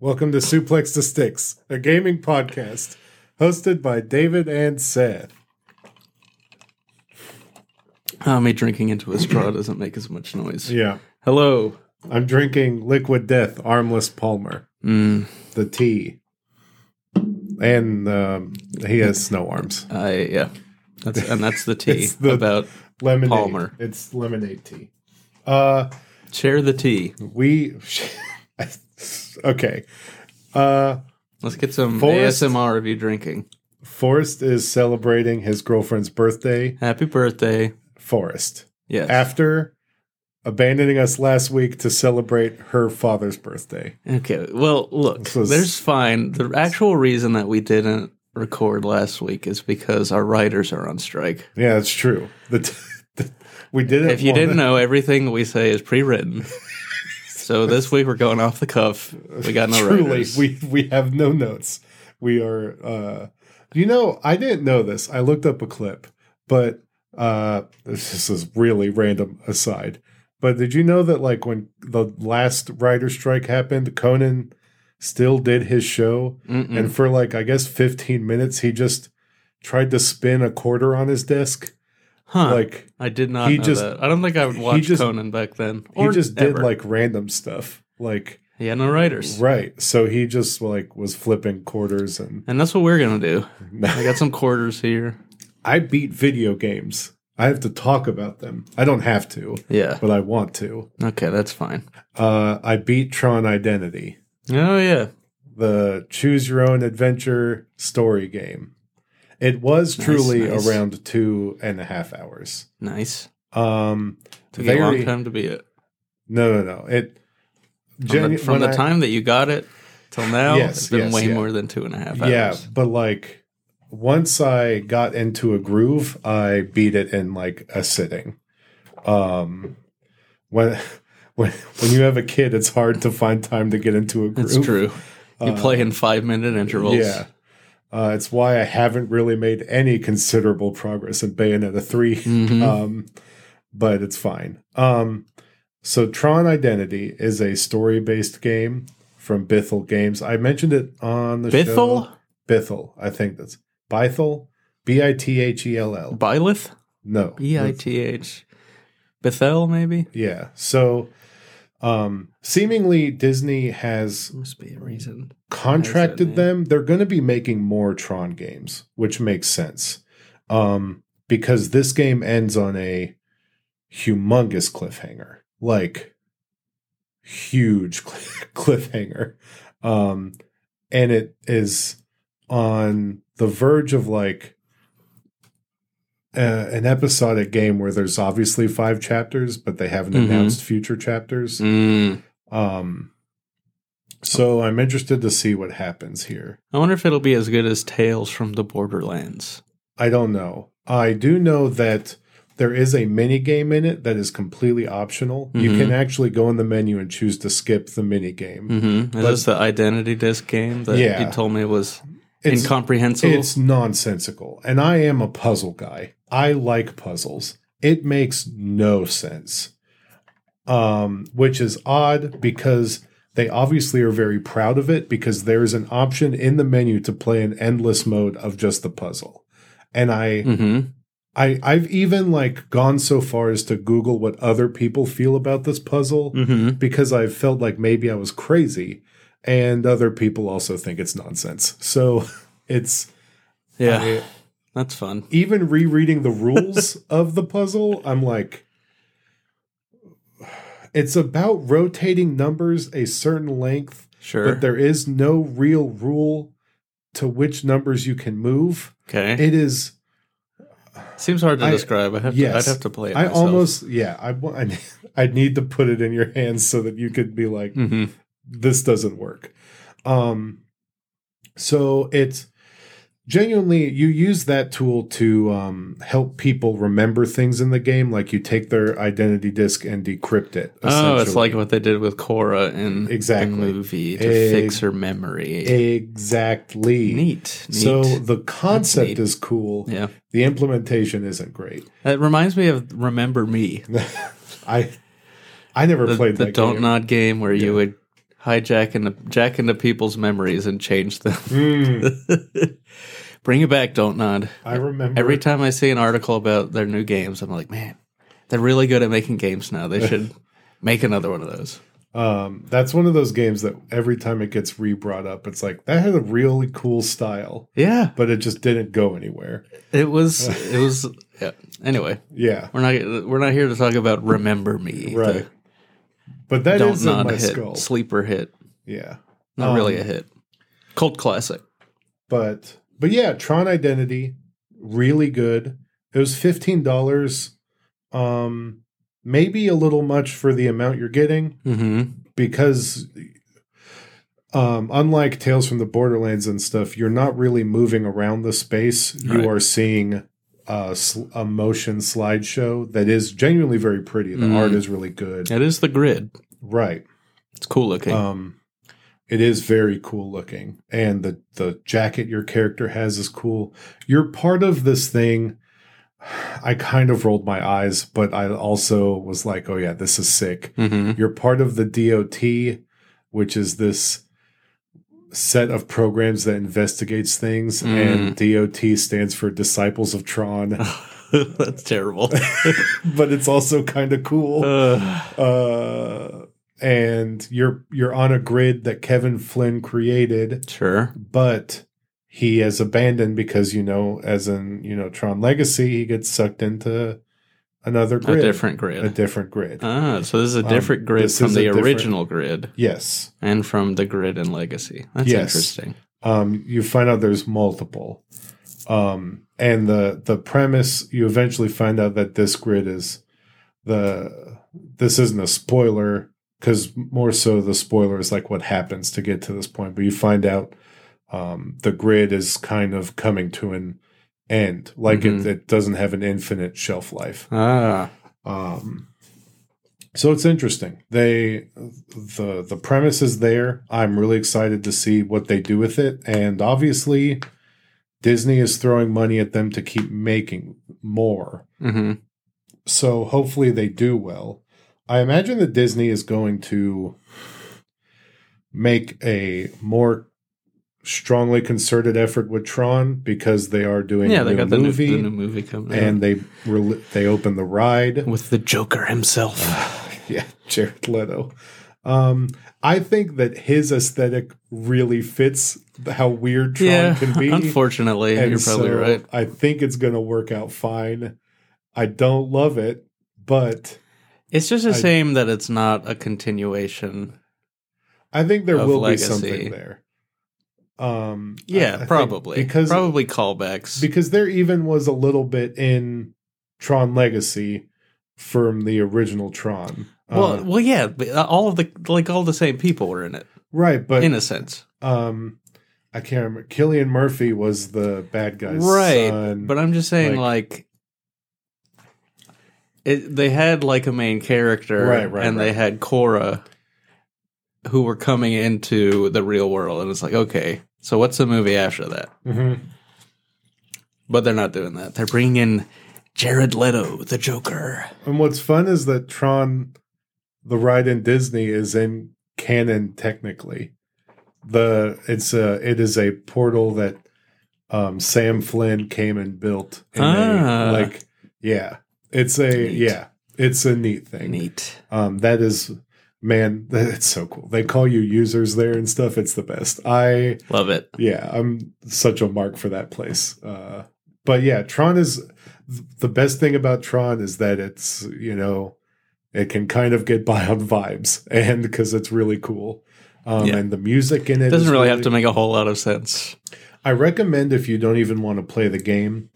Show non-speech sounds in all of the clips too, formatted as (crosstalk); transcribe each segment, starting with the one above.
Welcome to Suplex the Sticks, a gaming podcast hosted by David and Seth. Uh, me drinking into a straw doesn't make as much noise. Yeah, Hello. I'm drinking Liquid Death Armless Palmer, Mm, the tea, and um, he has snow arms. I yeah. That's and that's the (laughs) tea the- about Lemonade. Palmer. It's lemonade tea. Uh, share the tea. we (laughs) okay. Uh, Let's get some Forrest- ASMR of you drinking. Forrest is celebrating his girlfriend's birthday. Happy birthday. Forrest. Yes. after abandoning us last week to celebrate her father's birthday. okay. Well, look, was- there's fine. The actual reason that we didn't record last week is because our writers are on strike. Yeah, that's true. The t- (laughs) the- we didn't. If you didn't know, everything we say is pre-written. (laughs) so this week we're going off the cuff. We got no (laughs) truly, writers. we we have no notes. We are. uh You know, I didn't know this. I looked up a clip, but uh this is really random aside. But did you know that like when the last writer strike happened, Conan still did his show, Mm-mm. and for like I guess fifteen minutes, he just tried to spin a quarter on his desk, huh. like. I did not He just- that. I don't think I would watch just- Conan back then. he just did like random stuff like he had no writers, right so he just like was flipping quarters and and that's what we're gonna do. (laughs) I got some quarters here. i beat video games i have to talk about them i don't have to Yeah. but i want to Okay, that's fine. uh i beat tron identity Oh yeah. the choose your own adventure story game it was Nice, truly nice. around two and a half hours Nice. um Took you a long time to beat it. no no no it From, the, from the I- time that you got it till now, Yes, it's been yes, way yeah. more than two and a half hours. Yeah, but like once I got into a groove, I beat it in like a sitting. Um when (laughs) when when you have a kid, it's hard to find time to get into a groove. It's true. You Uh, play in five minute intervals. Yeah. Uh, it's why I haven't really made any considerable progress in Bayonetta 3. Mhm. Um, but it's fine. Um, so Tron Identity is a story-based game from Bithell Games. I mentioned it on the show. Bithell? I think that's Bithell. B I T H E L L. Bylith? No, B I T H. Bethel, maybe? Yeah. So, um, seemingly Disney has Must be a reason. contracted them. They're going to be making more Tron games, which makes sense, um, because this game ends on a humongous cliffhanger, like huge (laughs) cliffhanger, um, and it is on the verge of like uh, an episodic game where there's obviously five chapters, but they haven't Mhm. announced future chapters. Mm. Um, so I'm interested to see what happens here. I wonder if it'll be as good as Tales from the Borderlands. I don't know. I do know that there is a mini game in it that is completely optional. You Mhm. can actually go in the menu and choose to skip the mini game. Mm-hmm. Is this the identity disc game that Yeah. you told me was It's incomprehensible? it's nonsensical, and I am a puzzle guy. I like puzzles. It makes no sense, um, which is odd because they obviously are very proud of it because there is an option in the menu to play an endless mode of just the puzzle, and I. mm-hmm. I I've even like gone so far as to Google what other people feel about this puzzle Mm-hmm. because I felt like maybe I was crazy, and other people also think it's nonsense. So (laughs) it's Yeah, I- that's fun. even rereading the rules (laughs) of the puzzle. I'm like, it's about rotating numbers a certain length, Sure. but there is no real rule to which numbers you can move. okay. It is. Seems hard to I- describe. I have to. I'd have to play it. I myself. almost yeah. I I I'd need to put it in your hands so that you could be like, hmm this doesn't work. Um, so it's genuinely you use that tool to um, help people remember things in the game. Like you take their identity disk and decrypt it. Oh, it's like what they did with Quorra in Exactly. the movie to Ex- fix her memory. exactly. neat, neat. So the concept is cool. yeah, The implementation isn't great. it reminds me of Remember Me, (laughs) I I never the, played the Don't game. Nod game where Yeah. you would hijack into jack into people's memories and change them. Mm, (laughs) Bring it back, don't nod. I remember Every time I see an article about their new games, I'm like, man, they're really good at making games now. They should (laughs) make another one of those. Um, that's one of those games that every time it gets re-brought up, it's like that had a really cool style, Yeah, but it just didn't go anywhere. it was. (laughs) It was. Yeah. Anyway, Yeah, we're not. We're not here to talk about "Remember Me." right. the But that don't is nod my hit, skull. sleeper hit. Yeah, Not Um, really a hit. Cult classic. but but yeah, Tron Identity, really good. It was fifteen dollars. Um, maybe a little much for the amount you're getting Mm-hmm. because um unlike tales from the borderlands and stuff you're not really moving around the space Right. you are seeing a, sl- a motion slideshow that is genuinely very pretty the Mm. art is really good It is the grid. right It's cool looking. um it is very cool looking and the the jacket your character has is cool you're part of this thing i kind of rolled my eyes but i also was like oh yeah this is sick mm-hmm. you're part of the DOT, which is this set of programs that investigates things, Mm. and DOT stands for Disciples of Tron. (laughs) That's terrible. (laughs) but it's also kind of cool. (sighs) Uh, and you're you're on a grid that Kevin Flynn created, sure. but he has abandoned because you know, as in you know Tron Legacy, he gets sucked into another grid, A different grid. a different grid. ah, so this is a Um, different grid from the original grid yes. and from the grid in Legacy. That's Yes. interesting. um, you find out there's multiple. Um, and the the premise you eventually find out that this grid is the this isn't a spoiler because more so the spoiler is like what happens to get to this point. But you find out um, the grid is kind of coming to an end, like Mhm. it, it doesn't have an infinite shelf life. Ah, Um, so it's interesting. They the the premise is there. I'm really excited to see what they do with it, and obviously, Disney is throwing money at them to keep making more. hmm So hopefully they do well. I imagine that Disney is going to make a more strongly concerted effort with Tron because they are doing yeah. a They new got the new, movie the new movie coming out. and they rel they open the ride. with the Joker himself. (sighs) yeah, Jared Leto. Um, I think that his aesthetic really fits how weird Tron yeah, can be. unfortunately, And you're probably so right. I think it's going to work out fine. I don't love it, but It's just a I- shame that it's not a continuation. I think there will legacy. be something there. Um, I- I Yeah, probably because probably callbacks. because there even was a little bit in Tron Legacy from the original Tron. well, Uh, well, yeah, uh, all of the like all the same people were in it right, but in a sense, um I can't remember. Cillian Murphy was the bad guy's right? son. but I'm just saying, like, it, they had like a main character, Right, right, and they had Quorra, who were coming into the real world, and it's like, okay, so what's the movie after that? Mhm. But they're not doing that. They're bringing in Jared Leto, the Joker. and what's fun is that Tron, the ride in Disney, is in canon technically. The it's a it is a portal that um Sam Flynn came and built. In Ah. a, like yeah, it's a Neat. yeah, it's a neat thing. Neat. Um, that is man, (laughs) that's so cool. They call you users there and stuff. It's the best. I Love it. yeah, I'm such a mark for that place. Uh, but yeah, Tron is the best thing about Tron is that it's you know it can kind of get (laughs) by on vibes and because it's really cool. Um, Yeah. And the music in it doesn't is really have to make a whole lot of sense. I recommend if you don't even want to play the game,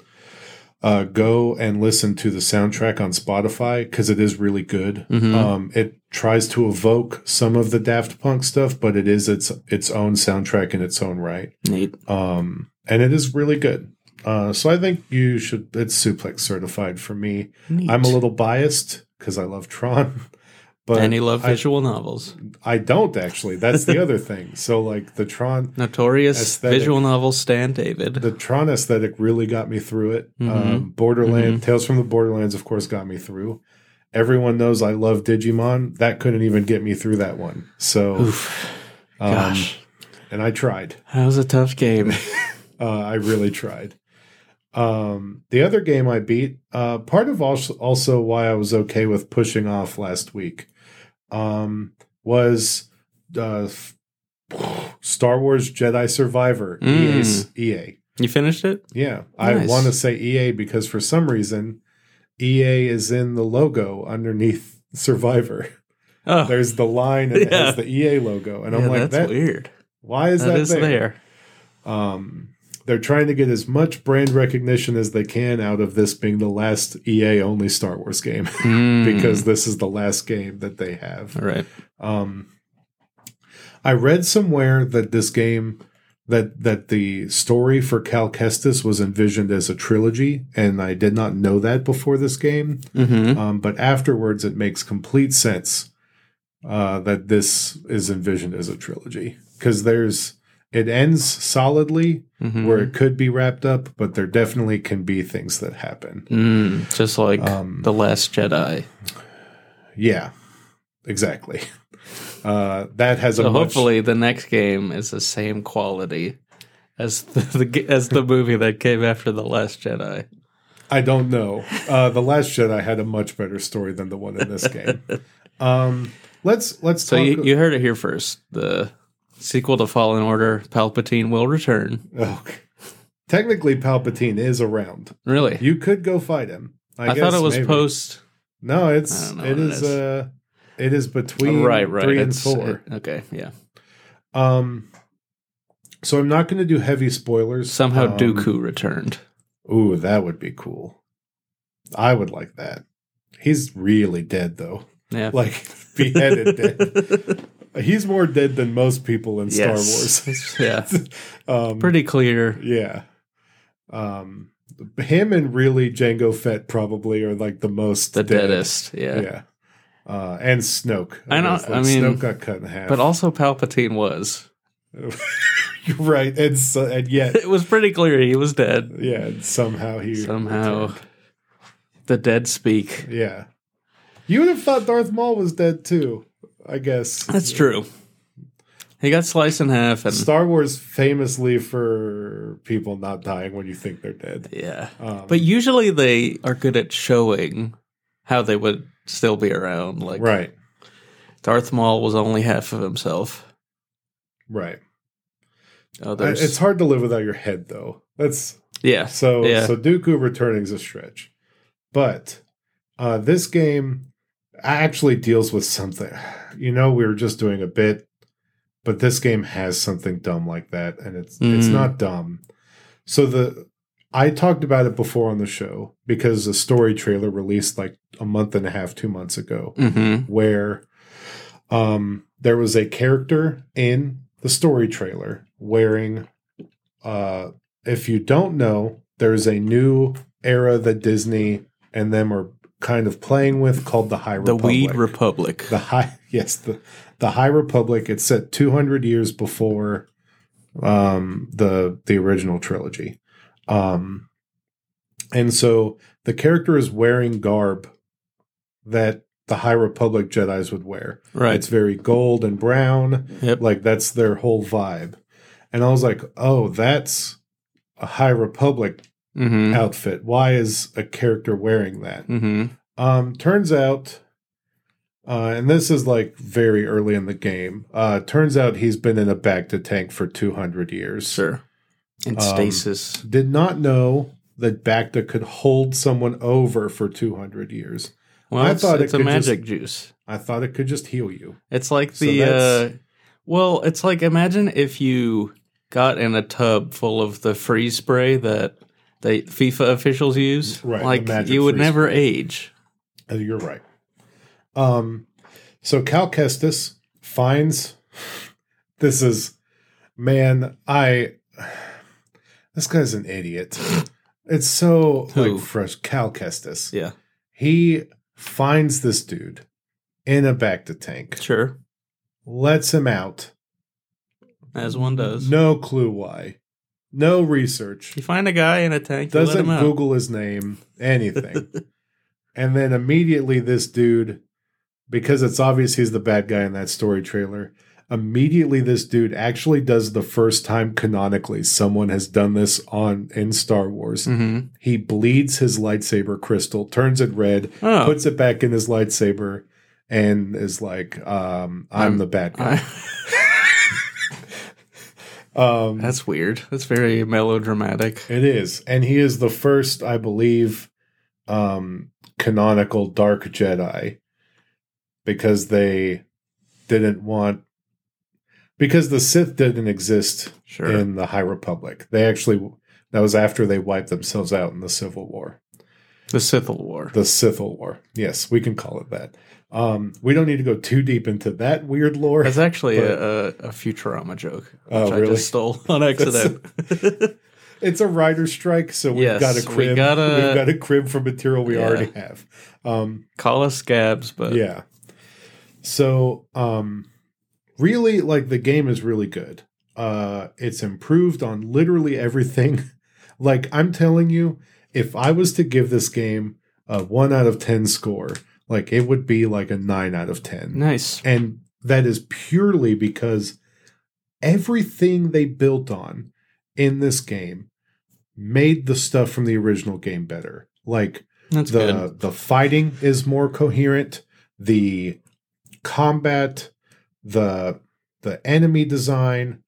uh, go and listen to the soundtrack on Spotify because it is really good. Mhm. Um, it tries to evoke some of the Daft Punk stuff, but it is its its own soundtrack in its own right, Neat. um, and it is really good. Uh, so I think you should. It's Suplex certified for me. Neat. I'm a little biased because I love Tron, (laughs) but and you love I- visual novels. I don't actually. That's the other thing. (laughs) So like the Tron, Notorious Aesthetic. visual novel Stan David. the Tron aesthetic really got me through it. Mhm. Um, Borderland, Mm-hmm. Tales from the Borderlands, of course, got me through. Everyone knows I love Digimon. That couldn't even get me through that one. So, Oof. Um, Gosh, and I tried. that was a tough game. (laughs) Uh, I really tried. Um, the other game I beat, uh, part of also, also why I was okay with pushing off last week, um, was uh, Star Wars Jedi Survivor. Mm. EA's, EA. you finished it? Yeah, I want to say EA because for some reason, EA is in the logo underneath (laughs) Survivor. Oh, There's the line and it has the EA logo, and yeah, I'm like, that's that. weird. Why is that that is there? there. Um, they're trying to get as much brand recognition as they can out of this being the last EA only Star Wars game (laughs) Mm. because this is the last game that they have. all right. Um, I read somewhere that this game that that the story for Cal Kestis was envisioned as a trilogy, and I did not know that before this game. Mm-hmm. Um, but afterwards, it makes complete sense uh, that this is envisioned as a trilogy because there's it ends solidly mm-hmm. where it could be wrapped up, but there definitely can be things that happen. Mm, just like Um, the Last Jedi. Yeah, exactly. (laughs) Uh, that has a So much, hopefully the next game is the same quality as (laughs) the, the as the movie that came after the Last Jedi. I don't know. Uh, the Last Jedi had a much better story than the one in this game. (laughs) Um, let's let's So you, you heard it here first. The sequel to Fallen Order, Palpatine will return. oh, technically, Palpatine is around. Really? You could go fight him. I, I, guess thought it was maybe. post. No, it's it what it is. is. Uh, it is between right, right. three and It's- four. uh, okay, yeah. Um, so I'm not going to do heavy spoilers. Somehow um, Dooku returned. Ooh, that would be cool. I would like that. He's really dead though, Yeah. like (laughs) beheaded dead. (laughs) He's more dead than most people in Star Wars. (laughs) (laughs) yeah. um, Pretty clear. Yeah. Um, him and really Jango Fett probably are like the most The dead. deadest. Yeah. Yeah. Uh, and Snoke. I know- guess. I mean- Snoke got cut in half. But also Palpatine was. (laughs) You're right, and so, and yet, It was pretty clear he was dead. yeah, somehow he Somehow returned. the dead speak. yeah. You would have thought Darth Maul was dead too. I guess That's true. He got sliced in half and Star Wars famously for people not dying when you think they're dead. yeah. Um, But usually they are good at showing how they would still be around. Like right, Darth Maul was only half of himself. right. Others, it's hard to live without your head, though. That's yeah, So Yeah. so Dooku returning is a stretch. But uh this game actually deals with something. You know, we were just doing a bit, but this game has something dumb like that, and it's it's Mm. not dumb. So the I talked about it before on the show because a story trailer released like a month and a half, two months ago, hmm where um there was a character in the story trailer wearing uh if you don't know there's a new era that disney and them are kind of playing with called the high Republic. the Weed Republic. the high (laughs) yes the the high republic it's set 200 years before um the the original trilogy um and so the character is wearing garb that the high republic jedis would wear right. it's very gold and brown Yep. like that's their whole vibe and i was like oh that's a high republic hmm outfit why is a character wearing that hmm um, turns out, uh, and this is like very early in the game. Uh, turns out he's been in a Bacta tank for 200 years. Sure. In Um, stasis. Did not know that Bacta could hold someone over for 200 years. Well, I it's, thought it it's a could magic juice. I thought it could just heal you. It's like the that's- uh well, it's like imagine if you got in a tub full of the freeze spray that they FIFA officials use. Right, Like you would never age. Uh, You're right. Um, so Cal Kestis finds this is man. I this guy's an idiot. It's so Who? like fresh. Cal Kestis. Yeah. He finds this dude in a Bacta tank, Sure. lets him out. As one does. No clue why. No research. You find a guy in a tank, Doesn't. Google his name. Anything. (laughs) And then immediately this dude, because it's obvious he's the bad guy in that story trailer, immediately this dude actually does the first time canonically someone has done this on in Star Wars. Mm-hmm. He bleeds his lightsaber crystal, turns it red, Oh, puts it back in his lightsaber, and is like, um, "I'm, I'm- the bad guy." I- (laughs) um, that's weird. That's very melodramatic. It is, and he is the first, I believe, um, canonical Dark Jedi, because they didn't want because the Sith didn't exist Sure. in the High Republic. They actually that was after they wiped themselves out in the Civil War, the Sithal War. the Sithal War. Yes, we can call it that. Um, we don't need to go too deep into that weird lore. That's actually but- a, a, Futurama joke, which Oh, I just stole (laughs) on accident. (laughs) It's a writer strike, so we've Yes, got a we crib. gotta- we've got a crib for material we Yeah. already have. Um, Call us scabs, but yeah. So, um, really, like the game is really good. Uh, it's improved on literally everything. (laughs) like I'm telling you, if I was to give this game a one out of ten score, like it would be like a nine out of ten. nice. And that is purely because everything they built on in this game made the stuff from the original game better. Like That's the good. the fighting is more coherent, the combat, the the enemy design,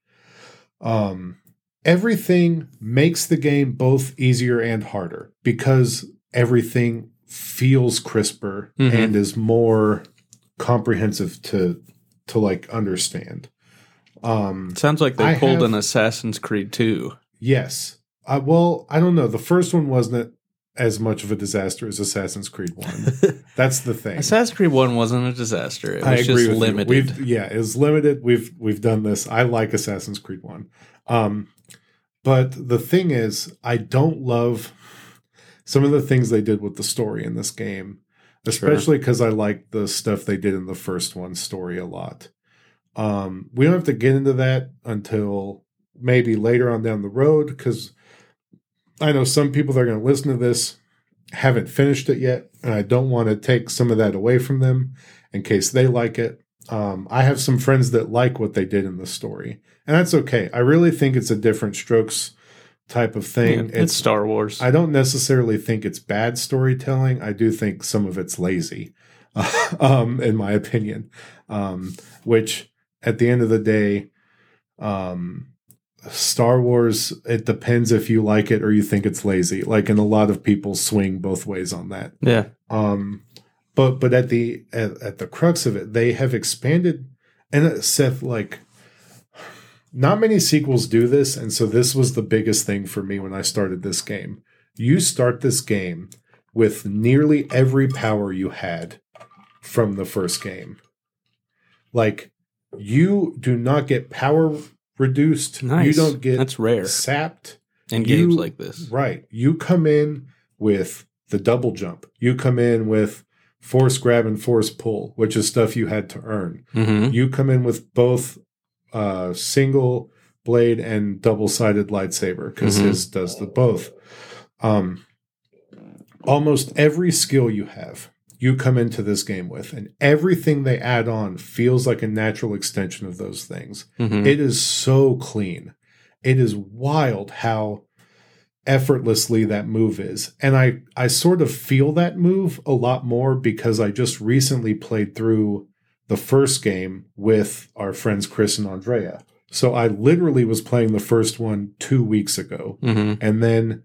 um everything makes the game both easier and harder because everything feels crisper Mhm. and is more comprehensive to to like understand. Um Sounds like they I pulled have- an Assassin's Creed 2. yes. Uh, well, I don't know. The first one wasn't as much of a disaster as Assassin's Creed 1. (laughs) That's the thing. Assassin's Creed 1 wasn't a disaster. It was I agree just with limited. you. We've, yeah, it's limited. We've we've done this. I like Assassin's Creed One, um, but the thing is, I don't love some of the things they did with the story in this game, especially because I like the stuff they did in the first one story a lot. Um, we don't have to get into that until maybe later on down the road because I know some people that are going to listen to this haven't finished it yet, and I don't want to take some of that away from them in case they like it. Um, I have some friends that like what they did in the story, and that's okay. I really think it's a different strokes type of Yeah, thing. it's, Star Wars. I don't necessarily think it's bad storytelling. I do think some of it's lazy, (laughs) um, in my opinion. Um, which, at the end of the day, um, Star Wars. It depends if you like it or you think it's lazy. Like, and a lot of people swing both ways on that. yeah. Um, but but at the at, at the crux of it, they have expanded. And uh, Seth, like, not many sequels do this, and so this was the biggest thing for me when I started this game. You start this game with nearly every power you had from the first game. Like, you do not get power reduced. Nice. You don't get That's rare sapped. in you- games like this. Right. You come in with the double jump. You come in with force grab and force pull, which is stuff you had to earn. hmm You come in with both uh, single blade and double sided lightsaber because Mhm. his does the both. Um, almost every skill you have, you come into this game with, and everything they add on feels like a natural extension of those things. hmm It is so clean. It is wild how effortlessly that move is. And I I sort of feel that move a lot more because I just recently played through the first game with our friends Chris and Andrea. So I literally was playing the first one 2 weeks ago hmm and then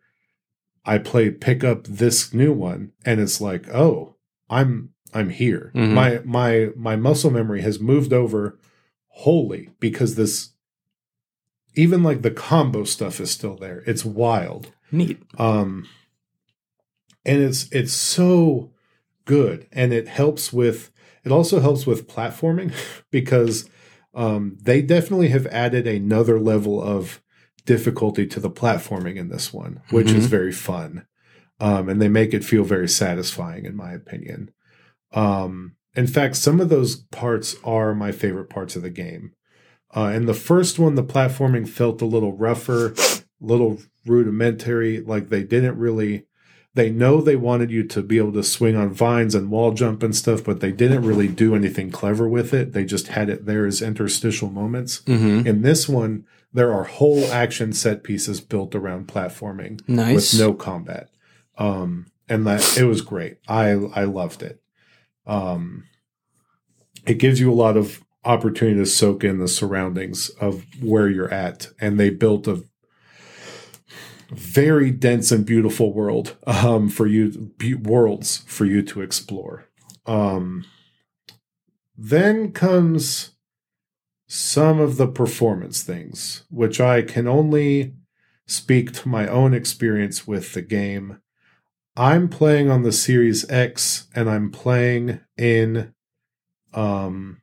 I play pick up this new one and it's like, "Oh, I'm I'm here." Mhm. My my my muscle memory has moved over wholly because this even like the combo stuff is still there. It's wild. Neat. Um and it's it's so good and it helps with it also helps with platforming (laughs) because um they definitely have added another level of difficulty to the platforming in this one which is Mhm. very fun. Um and they make it feel very satisfying in my opinion. Um in fact some of those parts are my favorite parts of the game. Uh in the first one the platforming felt a little rougher a little rudimentary like they didn't really they know they wanted you to be able to swing on vines and wall jump and stuff, but they didn't really do anything clever with it. They just had it there as interstitial moments. Mm-hmm. In this one, there are whole action set pieces built around platforming Nice. with no combat. Um, and that it was great. I I loved it. Um, it gives you a lot of opportunity to soak in the surroundings of where you're at, and they built a very dense and beautiful world um, for you be, worlds for you to explore. Um, then comes some of the performance things, which I can only speak to my own experience with the game. I'm playing on the Series X and I'm playing in um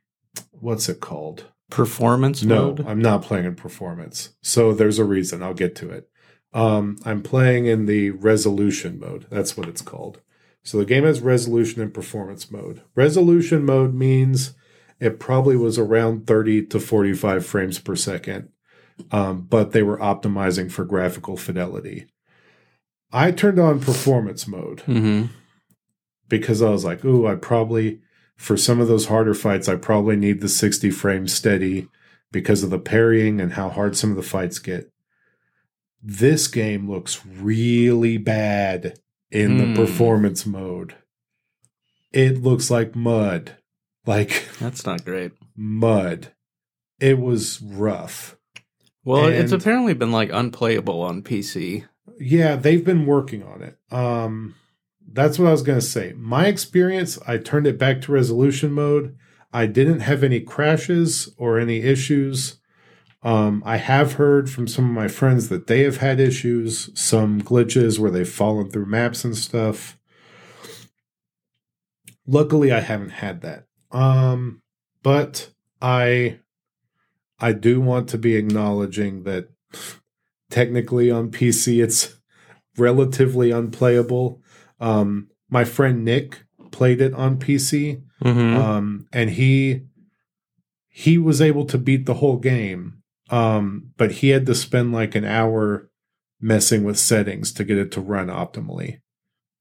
what's it called? Performance No, mode. I'm not playing in performance. So there's a reason. I'll get to it. Um, I'm playing in the resolution mode. That's what it's called. So the game has resolution and performance mode. Resolution mode means it probably was around 30 to 45 frames per second, um, but they were optimizing for graphical fidelity. I turned on performance mode Mm-hmm. because I was like, ooh, I probably, for some of those harder fights, I probably need the 60 frames steady because of the parrying and how hard some of the fights get. This game looks really bad in Hmm. the performance mode. It looks like mud. Like That's not great. mud. It was rough. Well, it's apparently been like unplayable on PC. Yeah, they've been working on it. Um that's what I was going to say. My experience, I turned it back to resolution mode. I didn't have any crashes or any issues. Um, I have heard from some of my friends that they have had issues, some glitches where they've fallen through maps and stuff. Luckily, I haven't had that. Um, but I I do want to be acknowledging that technically on PC it's relatively unplayable. Um, my friend Nick played it on PC, Mm-hmm. um, and he he was able to beat the whole game, um, but he had to spend like an hour messing with settings to get it to run optimally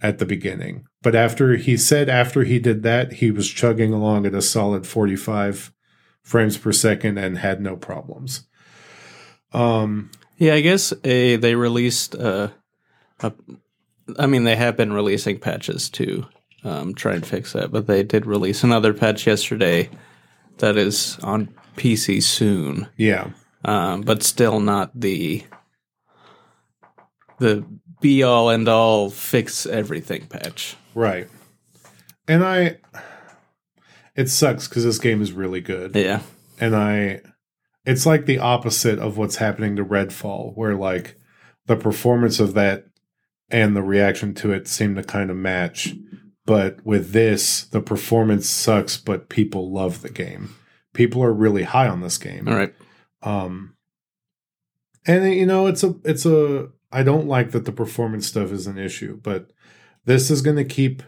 at the beginning. But after he said after he did that, he was chugging along at a solid 45 frames per second and had no problems. Um, Yeah, I guess a, they released. Uh, a, I mean, they have been releasing patches to um, try and fix that, but they did release another patch yesterday that is on PC soon, yeah. Um, but still not the the be all end all fix everything patch. Right. And I it sucks cuz this game is really good. Yeah, And I it's like the opposite of what's happening to Redfall where like the performance of that and the reaction to it seem to kind of match. But with this, the performance sucks, but people love the game. People are really high on this game. all right. Um, and you know, it's a, it's a. I don't like that the performance stuff is an issue, but this is going to keep.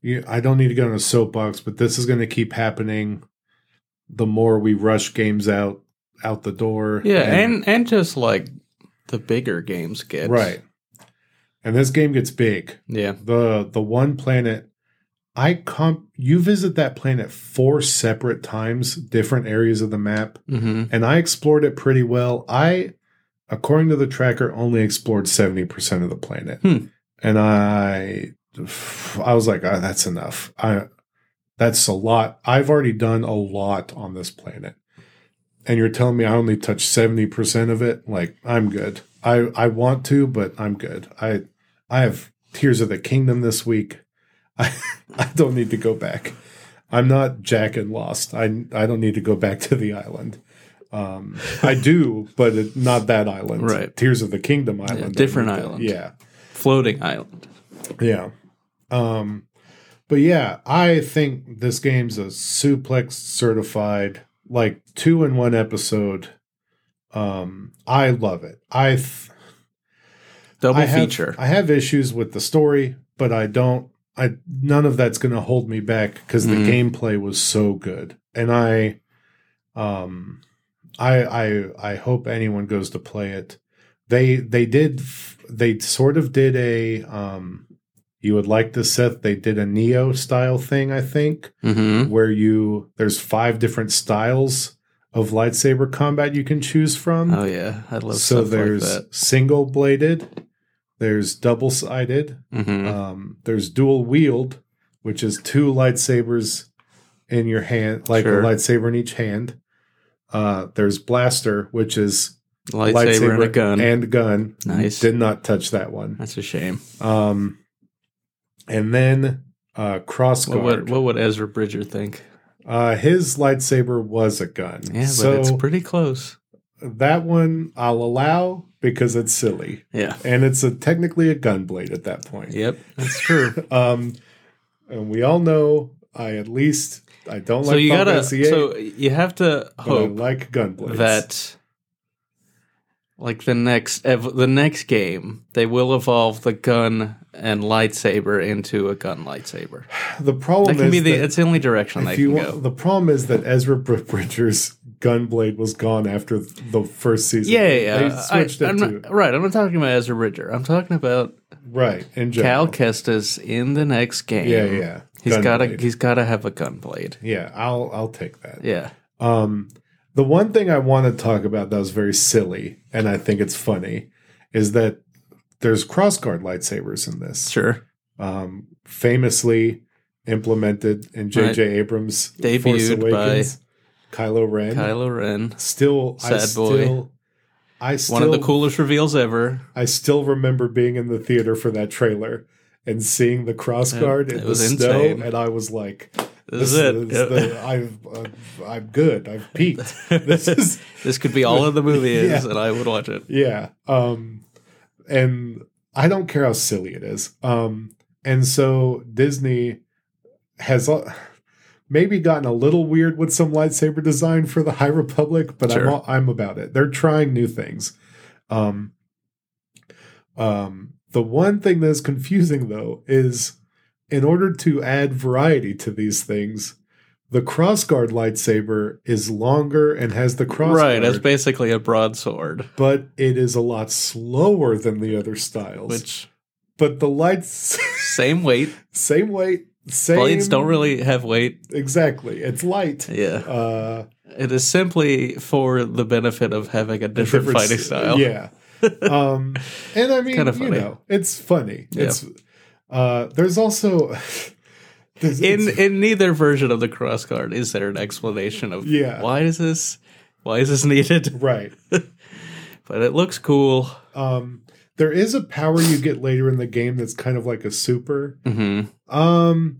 You, I don't need to get on a soapbox, but this is going to keep happening. The more we rush games out out the door, Yeah, and and just like the bigger games get right, and this game gets big. Yeah, the the one planet I comp you visit that planet four separate times, different areas of the map hmm and I explored it pretty well. I, according to the tracker, only explored seventy percent of the planet, Hmm. and I, I was like, oh, that's enough. I, that's a lot. I've already done a lot on this planet, and you're telling me I only touched seventy percent of it. Like I'm good. I I want to, but I'm good. I I have Tears of the Kingdom this week. I I don't need to go back. I'm not Jack and Lost. I I don't need to go back to the island. Um, I do, but it, not that island. Right. Tears of the Kingdom island. I different island. Yeah. floating island. Yeah. Um, but yeah, I think this game's a suplex certified, like two in one episode. Um, I love it. I th- Double I have, feature. I have issues with the story, but I don't. I none of that's going to hold me back because the Mhm. gameplay was so good, and I, um, I I I hope anyone goes to play it. They they did they sort of did a um you would like this set, they did a Neo style thing, I think, Mm-hmm. where you there's five different styles of lightsaber combat you can choose from. Oh yeah, I love so there's like single bladed, there's double sided, that. hmm um, there's dual wield, which is two lightsabers in your hand, like Sure. a lightsaber in each hand. Uh, there's blaster, which is lightsaber, and a gun. and gun. Nice. Did not touch that one. That's a shame. Um, and then uh, cross What guard. would, what would Ezra Bridger think? Uh, his lightsaber was a gun. Yeah, so but it's pretty close. that one I'll allow because it's silly, Yeah. and it's a technically a gun blade at that point. Yep, that's true. (laughs) Um, and we all know I at least I don't so like you gotta. So you have to hope like gun blades. that, like the next ev- the next game, they will evolve the gun and lightsaber into a gun lightsaber. (sighs) the problem That can be the. It's the only direction they can want, go. the problem is that Ezra Bridger's gunblade was gone after the first season. Yeah, yeah. Yeah. switched I, it am to not, right. I'm not talking about Ezra Bridger. I'm talking about right in Cal. Kestis in the next game. yeah, yeah. He's got to. He's got to have a gunblade. Yeah, I'll I'll take that. Yeah. Um, the one thing I want to talk about that was very silly, and I think it's funny, is that there's crossguard lightsabers in this. Sure. Um, famously implemented in J.J. Abrams' Force Debuted by Awakens, Kylo Ren. Kylo Ren. Still, I Sad boy. still, I still, One of the coolest reveals ever. I still remember being in the theater for that trailer and seeing the crossguard in the snow, insane. and I was like, This, is it. is the, I've, uh, I'm good. I've (laughs) peaked. (laughs) This is this could be all of the movie is, (laughs) Yeah. and I would watch it. yeah. Um, and I don't care how silly it is. Um, and so Disney has uh, maybe gotten a little weird with some lightsaber design for the High Republic, but I'm all, I'm about it. They're trying new things. Um, um, the one thing that's confusing though is in order to add variety to these things, the crossguard lightsaber is longer and has the crossguard, Right, it's basically a broadsword, but it is a lot slower than the other styles. which but the lights, (laughs) same weight. same weight, same weight. Blades don't really have weight. exactly. It's light. Yeah, Uh, it is simply for the benefit of having a different, fighting style. Yeah. (laughs) um, and I mean, you funny. know, it's funny. Yeah. It's uh, there's also (laughs) In in neither version of the crossguard is there an explanation of Yeah. why is this why is this needed? (laughs) right. But it looks cool. Um, there is a power you get later in the game that's kind of like a super. hmm Um,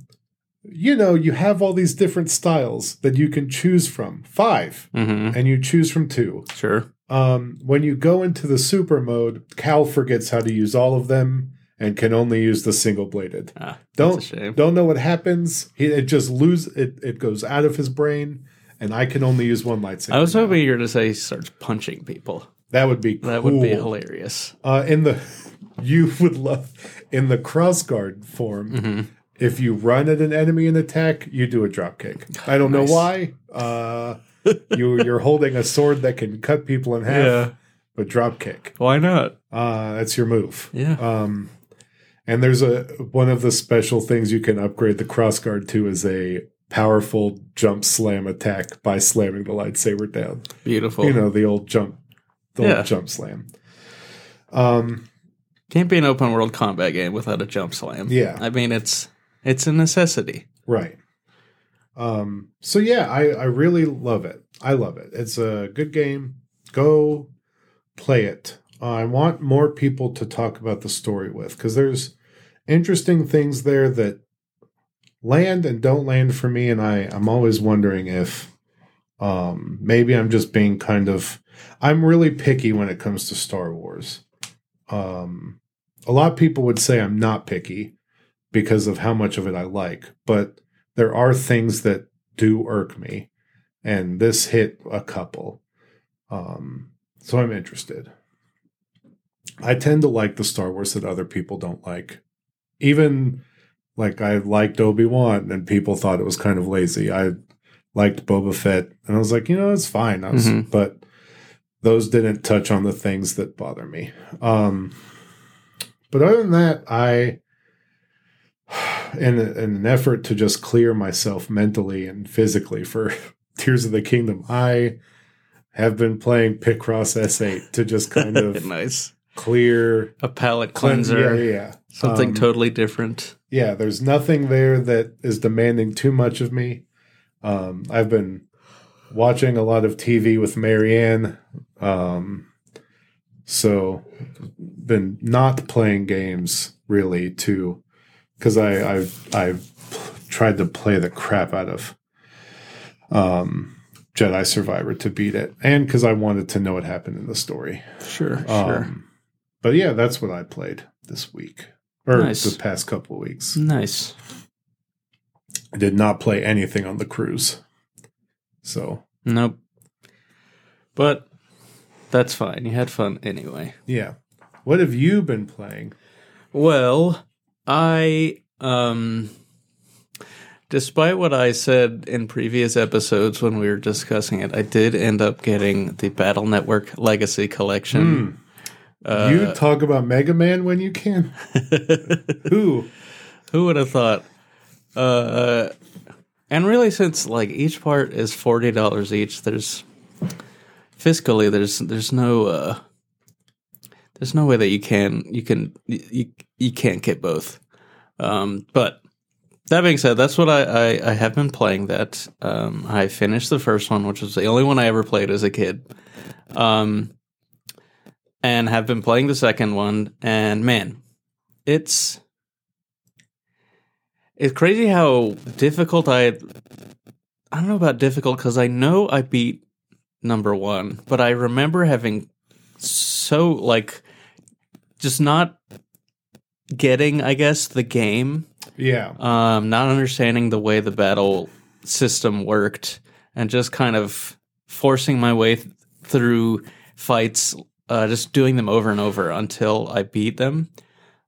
you know, you have all these different styles that you can choose from. Five, hmm and you choose from two. Sure. Um, when you go into the super mode, Cal forgets how to use all of them and can only use the single bladed. Ah, Don't a shame. don't know what happens. He it just lose it. It goes out of his brain, and I can only use one lightsaber. I was now. hoping you were to say he starts punching people. that would be That would be hilarious. Uh, in the (laughs) you would love in the crossguard form. Mm-hmm. If you run at an enemy and attack, you do a drop kick. I don't Nice. know why. Uh, (laughs) you you're holding a sword that can cut people in half, but drop kick. Why not? Uh, that's your move. Yeah. Um, and there's a one of the special things you can upgrade the crossguard to is a powerful jump slam attack by slamming the lightsaber down. Beautiful. You know the old jump, the Yeah. old jump slam. Um, Can't be an open world combat game without a jump slam. Yeah. I mean it's it's a necessity. right. Um, so yeah, I I really love it. I love it. It's a good game. Go play it. I want more people to talk about the story with because there's interesting things there that land and don't land for me, and I I'm always wondering if um, maybe I'm just being kind of I'm really picky when it comes to Star Wars. Um, a lot of people would say I'm not picky because of how much of it I like, but there are things that do irk me, and this hit a couple. Um, so I'm interested. I tend to like the Star Wars that other people don't like. Even like I liked Obi Wan, and people thought it was kind of lazy. I liked Boba Fett, and I was like, you know, it's fine. I was, Mhm. but those didn't touch on the things that bother me. Um, but other than that, I in, in an effort to just clear myself mentally and physically for (laughs) Tears of the Kingdom, I have been playing Picross S8 to just kind (laughs) of nice. Clear A palate cleanse. cleanser. Yeah, yeah. Something Um, totally different. yeah, there's nothing there that is demanding too much of me. Um, I've been watching a lot of TV with Marianne. Um, so been not playing games really to because I I've I've tried to play the crap out of um Jedi Survivor to beat it, and because I wanted to know what happened in the story. Sure, sure. But yeah, that's what I played this week or Nice. the past couple of weeks. Nice. I did not play anything on the cruise. So, Nope. But that's fine. You had fun anyway. yeah. What have you been playing? Well, I um despite what I said in previous episodes when we were discussing it, I did end up getting the Battle Network Legacy Collection. Uh, you talk about Mega Man when you can. (laughs) Who? Who would have thought? Uh, and really, since like each part is forty dollars each, there's fiscally there's there's no uh, there's no way that you can you can you you can't get both. Um, but that being said, that's what I, I, I have been playing. That um, I finished the first one, which was the only one I ever played as a kid. Um, and have been playing the second one, and man, it's it's crazy how difficult I. I don't know about difficult because I know I beat number one, but I remember having so like just not getting, I guess, the game, Yeah. um, not understanding the way the battle system worked, and just kind of forcing my way th- through fights, uh, just doing them over and over until I beat them.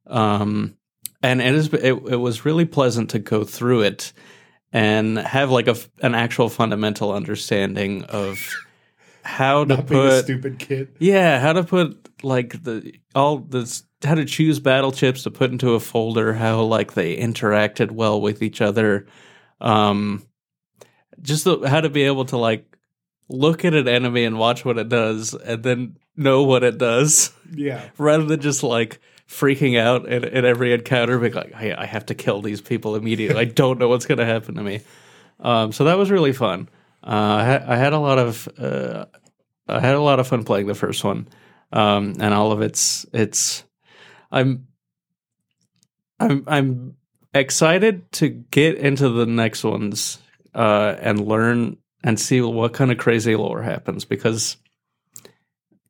Um, and it is it, it was really pleasant to go through it and have like a an actual fundamental understanding of how to Not being a put stupid kid. yeah, how to put like the all this how to choose battle chips to put into a folder, how like they interacted well with each other. Um just the, how to be able to like look at an enemy and watch what it does and then know what it does Yeah. (laughs) rather than just like freaking out at, at every encounter being like hey, I have to kill these people immediately. I don't know what's going to happen to me. Um, so that was really fun. Uh, I, had, I had a lot of uh, I had a lot of fun playing the first one, um, and all of its it's. I'm I'm I'm excited to get into the next ones uh, and learn and see what kind of crazy lore happens because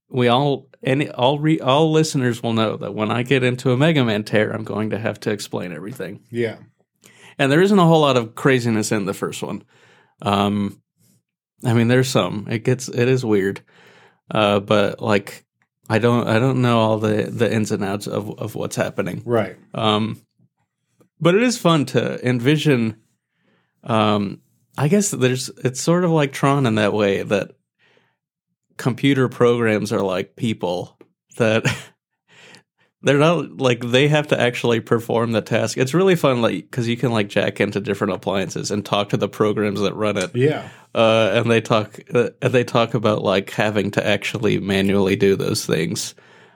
we all any all re, all listeners will know that when I get into a Mega Man tear, I'm going to have to explain everything Yeah. and there isn't a whole lot of craziness in the first one. Um, I mean, there's some. It gets it is weird, uh, but like I don't I don't know all the the ins and outs of of what's happening. Right. Um, but it is fun to envision. Um, I guess there's it's sort of like Tron in that way that computer programs are like people that (laughs) they're not like they have to actually perform the task. It's really fun, like because you can like jack into different appliances and talk to the programs that run it Yeah. uh, and they talk uh, and they talk about like having to actually manually do those things,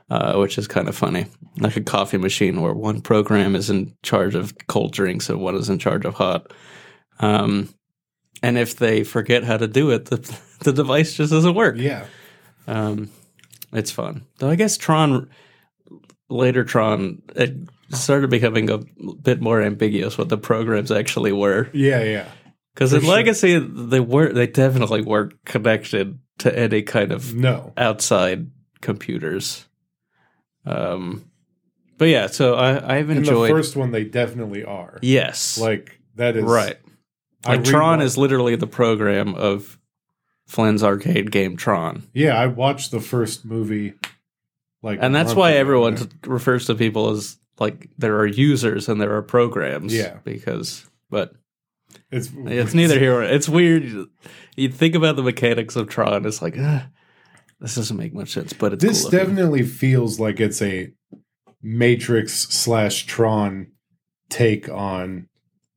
uh, which is kind of funny. Like a coffee machine where one program is in charge of cold drinks and one is in charge of hot. Um, and if they forget how to do it, the (laughs) the device just doesn't work. Yeah. Um, it's fun. Though I guess Tron later Tron it started becoming a bit more ambiguous what the programs actually were. Yeah. Yeah. Because in sure. Legacy, they were they definitely weren't connected to any kind of No. outside computers. Um, but yeah, so I, I've In enjoyed. the first one, they definitely are. yes, Like that is right. Like Tron is literally the program of Flynn's arcade game Tron, Yeah, I watched the first movie. Like, and that's why everyone t- refers to people as like there are users and there are programs. Yeah. because but It's It's neither (laughs) here. or It's weird. You think about the mechanics of Tron. It's like, ah, this doesn't make much sense, but it's This cool definitely feels like it's a Matrix slash Tron take on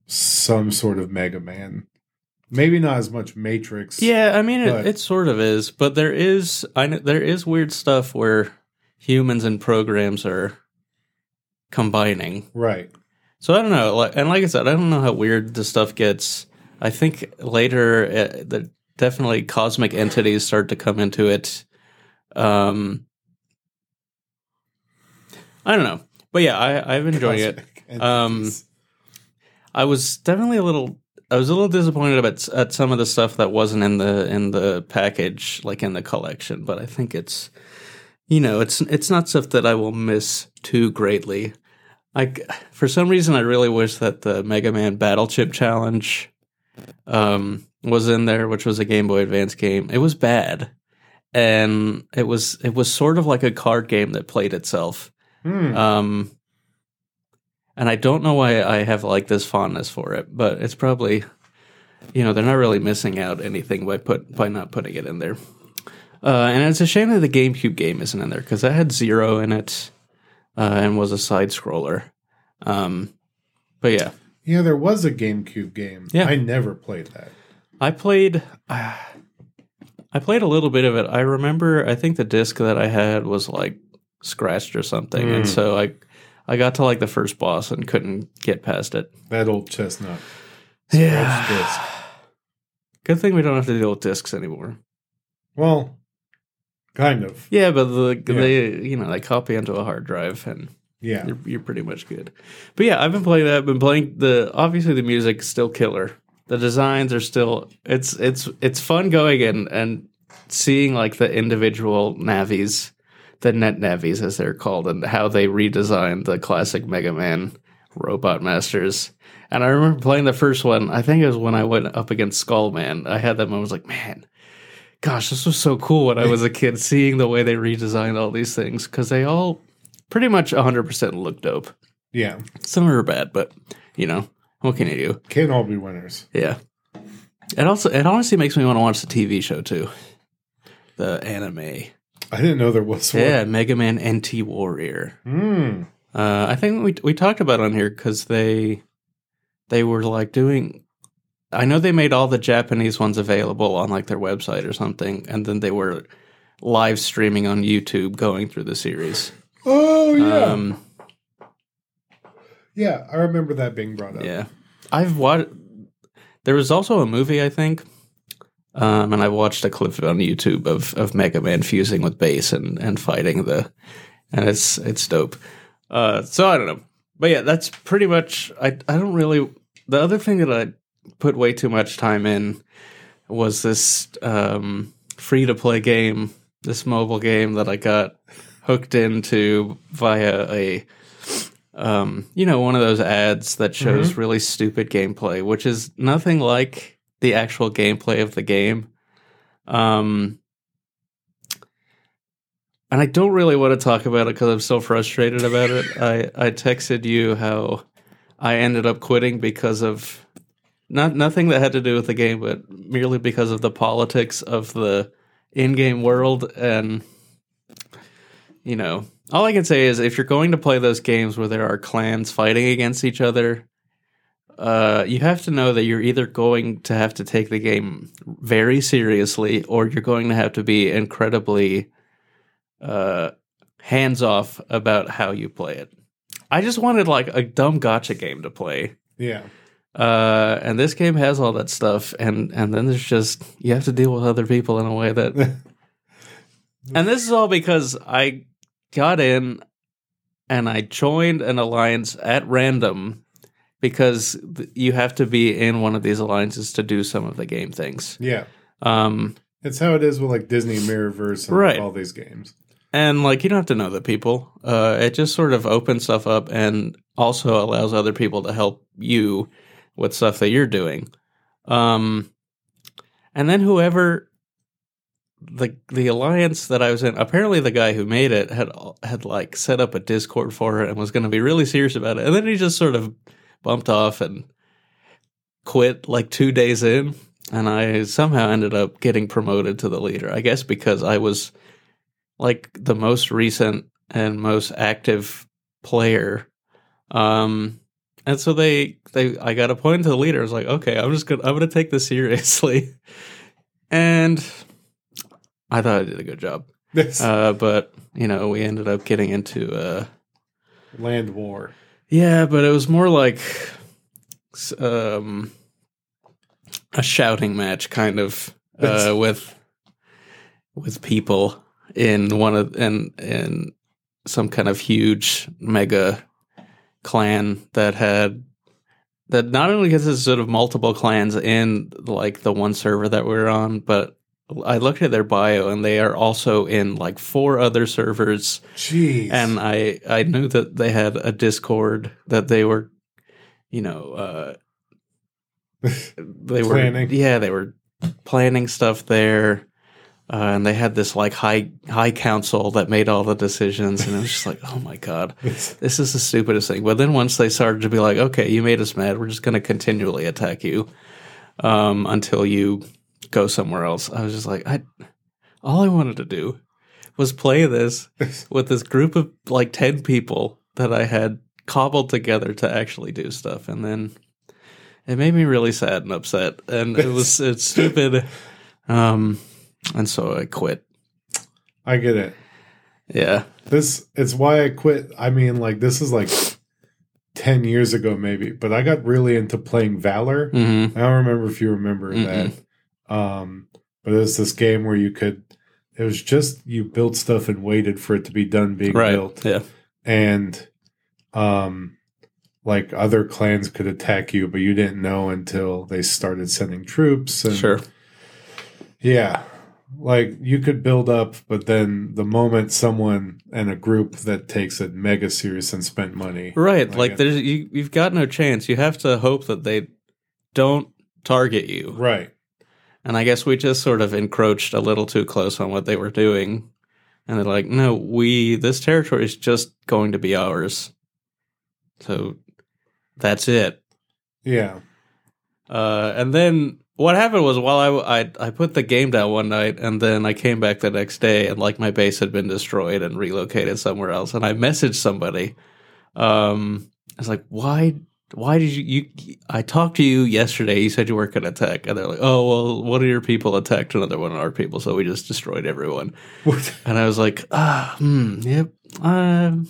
some sort of Mega Man. Maybe not as much Matrix. Yeah, I mean it, it sort of is, but there is I know there is weird stuff where humans and programs are combining. Right. So I don't know, like, and like I said, I don't know how weird the stuff gets. I think later uh, the definitely cosmic entities start to come into it. Um, I don't know, but yeah, I, I've enjoyed it. Um. I was definitely a little. I was a little disappointed about at some of the stuff that wasn't in the in the package, like in the collection. But I think it's, you know, it's it's not stuff that I will miss too greatly. Like for some reason, I really wish that the Mega Man Battle Chip Challenge um, was in there, which was a Game Boy Advance game. It was bad, and it was it was sort of like a card game that played itself. Hmm. Um, and I don't know why I have like this fondness for it, but it's probably, you know, they're not really missing out anything by put by not putting it in there. Uh, and it's a shame that the GameCube game isn't in there because that had Zero in it uh, and was a side scroller. Um, but yeah, yeah, there was a GameCube game. Yeah. I never played that. I played. Uh, (sighs) I played a little bit of it. I remember. I think the disc that I had was like scratched or something, Mm. and so I, I got to like the first boss and couldn't get past it. That old chestnut. Yeah. Disc. Good thing we don't have to deal with discs anymore. Well, kind of. Yeah, but the Yeah. they you know they copy onto a hard drive and Yeah. you're, you're pretty much good. But yeah, I've been playing that. I've been playing the obviously the music's still killer. The designs are still it's it's it's fun going in and seeing like the individual navies, the net Navis as they're called, and how they redesigned the classic Mega Man robot masters. And I remember playing the first one. I think it was when I went up against Skull Man. I had that moment. I was like, man, gosh, this was so cool when I was a kid, seeing the way they redesigned all these things because they all pretty much 100% look dope. Yeah. Some are bad, but you know, what can you do? Can't all be winners. Yeah. It also, it honestly makes me want to watch the TV show too. The anime. I didn't know there was one. Yeah, Mega Man NT Warrior. Hmm. Uh, I think we we talked about it on here because they they were like doing. I know they made all the Japanese ones available on like their website or something, and then they were live streaming on YouTube going through the series. Oh yeah. Um, yeah, I remember that being brought up. yeah, I've watched. There was also a movie, I think, um, and I watched a clip on YouTube of of Mega Man fusing with Bass and and fighting the, and it's it's dope. Uh, so I don't know, but yeah, that's pretty much. I I don't really. The other thing that I put way too much time in was this um, free to play game, this mobile game that I got hooked into via a um, you know, one of those ads that shows really stupid gameplay, which is nothing like the actual gameplay of the game. Um, and I don't really want to talk about it because I'm so frustrated about it. I, I texted you how I ended up quitting because of not nothing that had to do with the game, but merely because of the politics of the in-game world and you know, all I can say is if you're going to play those games where there are clans fighting against each other, uh, you have to know that you're either going to have to take the game very seriously or you're going to have to be incredibly uh, hands off about how you play it. I just wanted like a dumb gotcha game to play. Yeah. Uh, and this game has all that stuff, and and then there's just you have to deal with other people in a way that (laughs) and this is all because I got in and I joined an alliance at random because th- you have to be in one of these alliances to do some of the game things. Yeah. Um, It's how it is with like Disney Mirrorverse and Right. all these games. and like you don't have to know the people. Uh, it just sort of opens stuff up and also allows other people to help you with stuff that you're doing. Um, and then whoever the the alliance that I was in, apparently the guy who made it had had like set up a Discord for it and was going to be really serious about it, and then he just sort of bumped off and quit like two days in, and I somehow ended up getting promoted to the leader. I guess because I was like the most recent and most active player. Um, and so they they I got appointed to the leader. I was like, okay, I'm just gonna I'm gonna take this seriously, (laughs) and I thought I did a good job. Uh, but you know, we ended up getting into uh, Land war. Yeah, but it was more like um, a shouting match, kind of uh, with with people in one of in in some kind of huge mega clan that had that not only consisted of multiple clans in like the one server that we were on, but I looked at their bio and they are also in like four other servers Jeez. and I I knew that they had a Discord that they were, you know, uh, (laughs) they Planning. were yeah they were planning stuff there, uh, and they had this like high high council that made all the decisions, and it was just like oh my god, (laughs) this is the stupidest thing. But then once they started to be like, okay, you made us mad, we're just going to continually attack you um, until you go somewhere else. I was just like, I all I wanted to do was play this (laughs) with this group of like 10 people that I had cobbled together to actually do stuff. And then it made me really sad and upset. And it was, (laughs) it's stupid. Um, and so I quit. I get it. Yeah. This it's why I quit. I mean, like this is like ten years ago, maybe. But I got really into playing Valor. hmm I don't remember if you remember Mm-mm. that. Um, but it was this game where you could. It was just you built stuff and waited for it to be done being Right. built, Yeah. and um, like other clans could attack you, but you didn't know until they started sending troops. And Sure. Yeah. Like you could build up, but then the moment someone and a group that takes it mega serious and spent money. Right. Like Like, there's, you, you've got no chance. You have to hope that they don't target you. Right. And I guess we just sort of encroached a little too close on what they were doing. And they're like, no, we, this territory is just going to be ours. So that's it. Yeah. Uh, and then what happened was while I, I, I put the game down one night and then I came back the next day and like my base had been destroyed and relocated somewhere else. And I messaged somebody. Um, I was like, why, why did you, you, I talked to you yesterday. You said you weren't going to attack. And they're like, oh, well, one of your people attacked another one of our people. So we just destroyed everyone. And I was like, ah, hmm, yep. Um,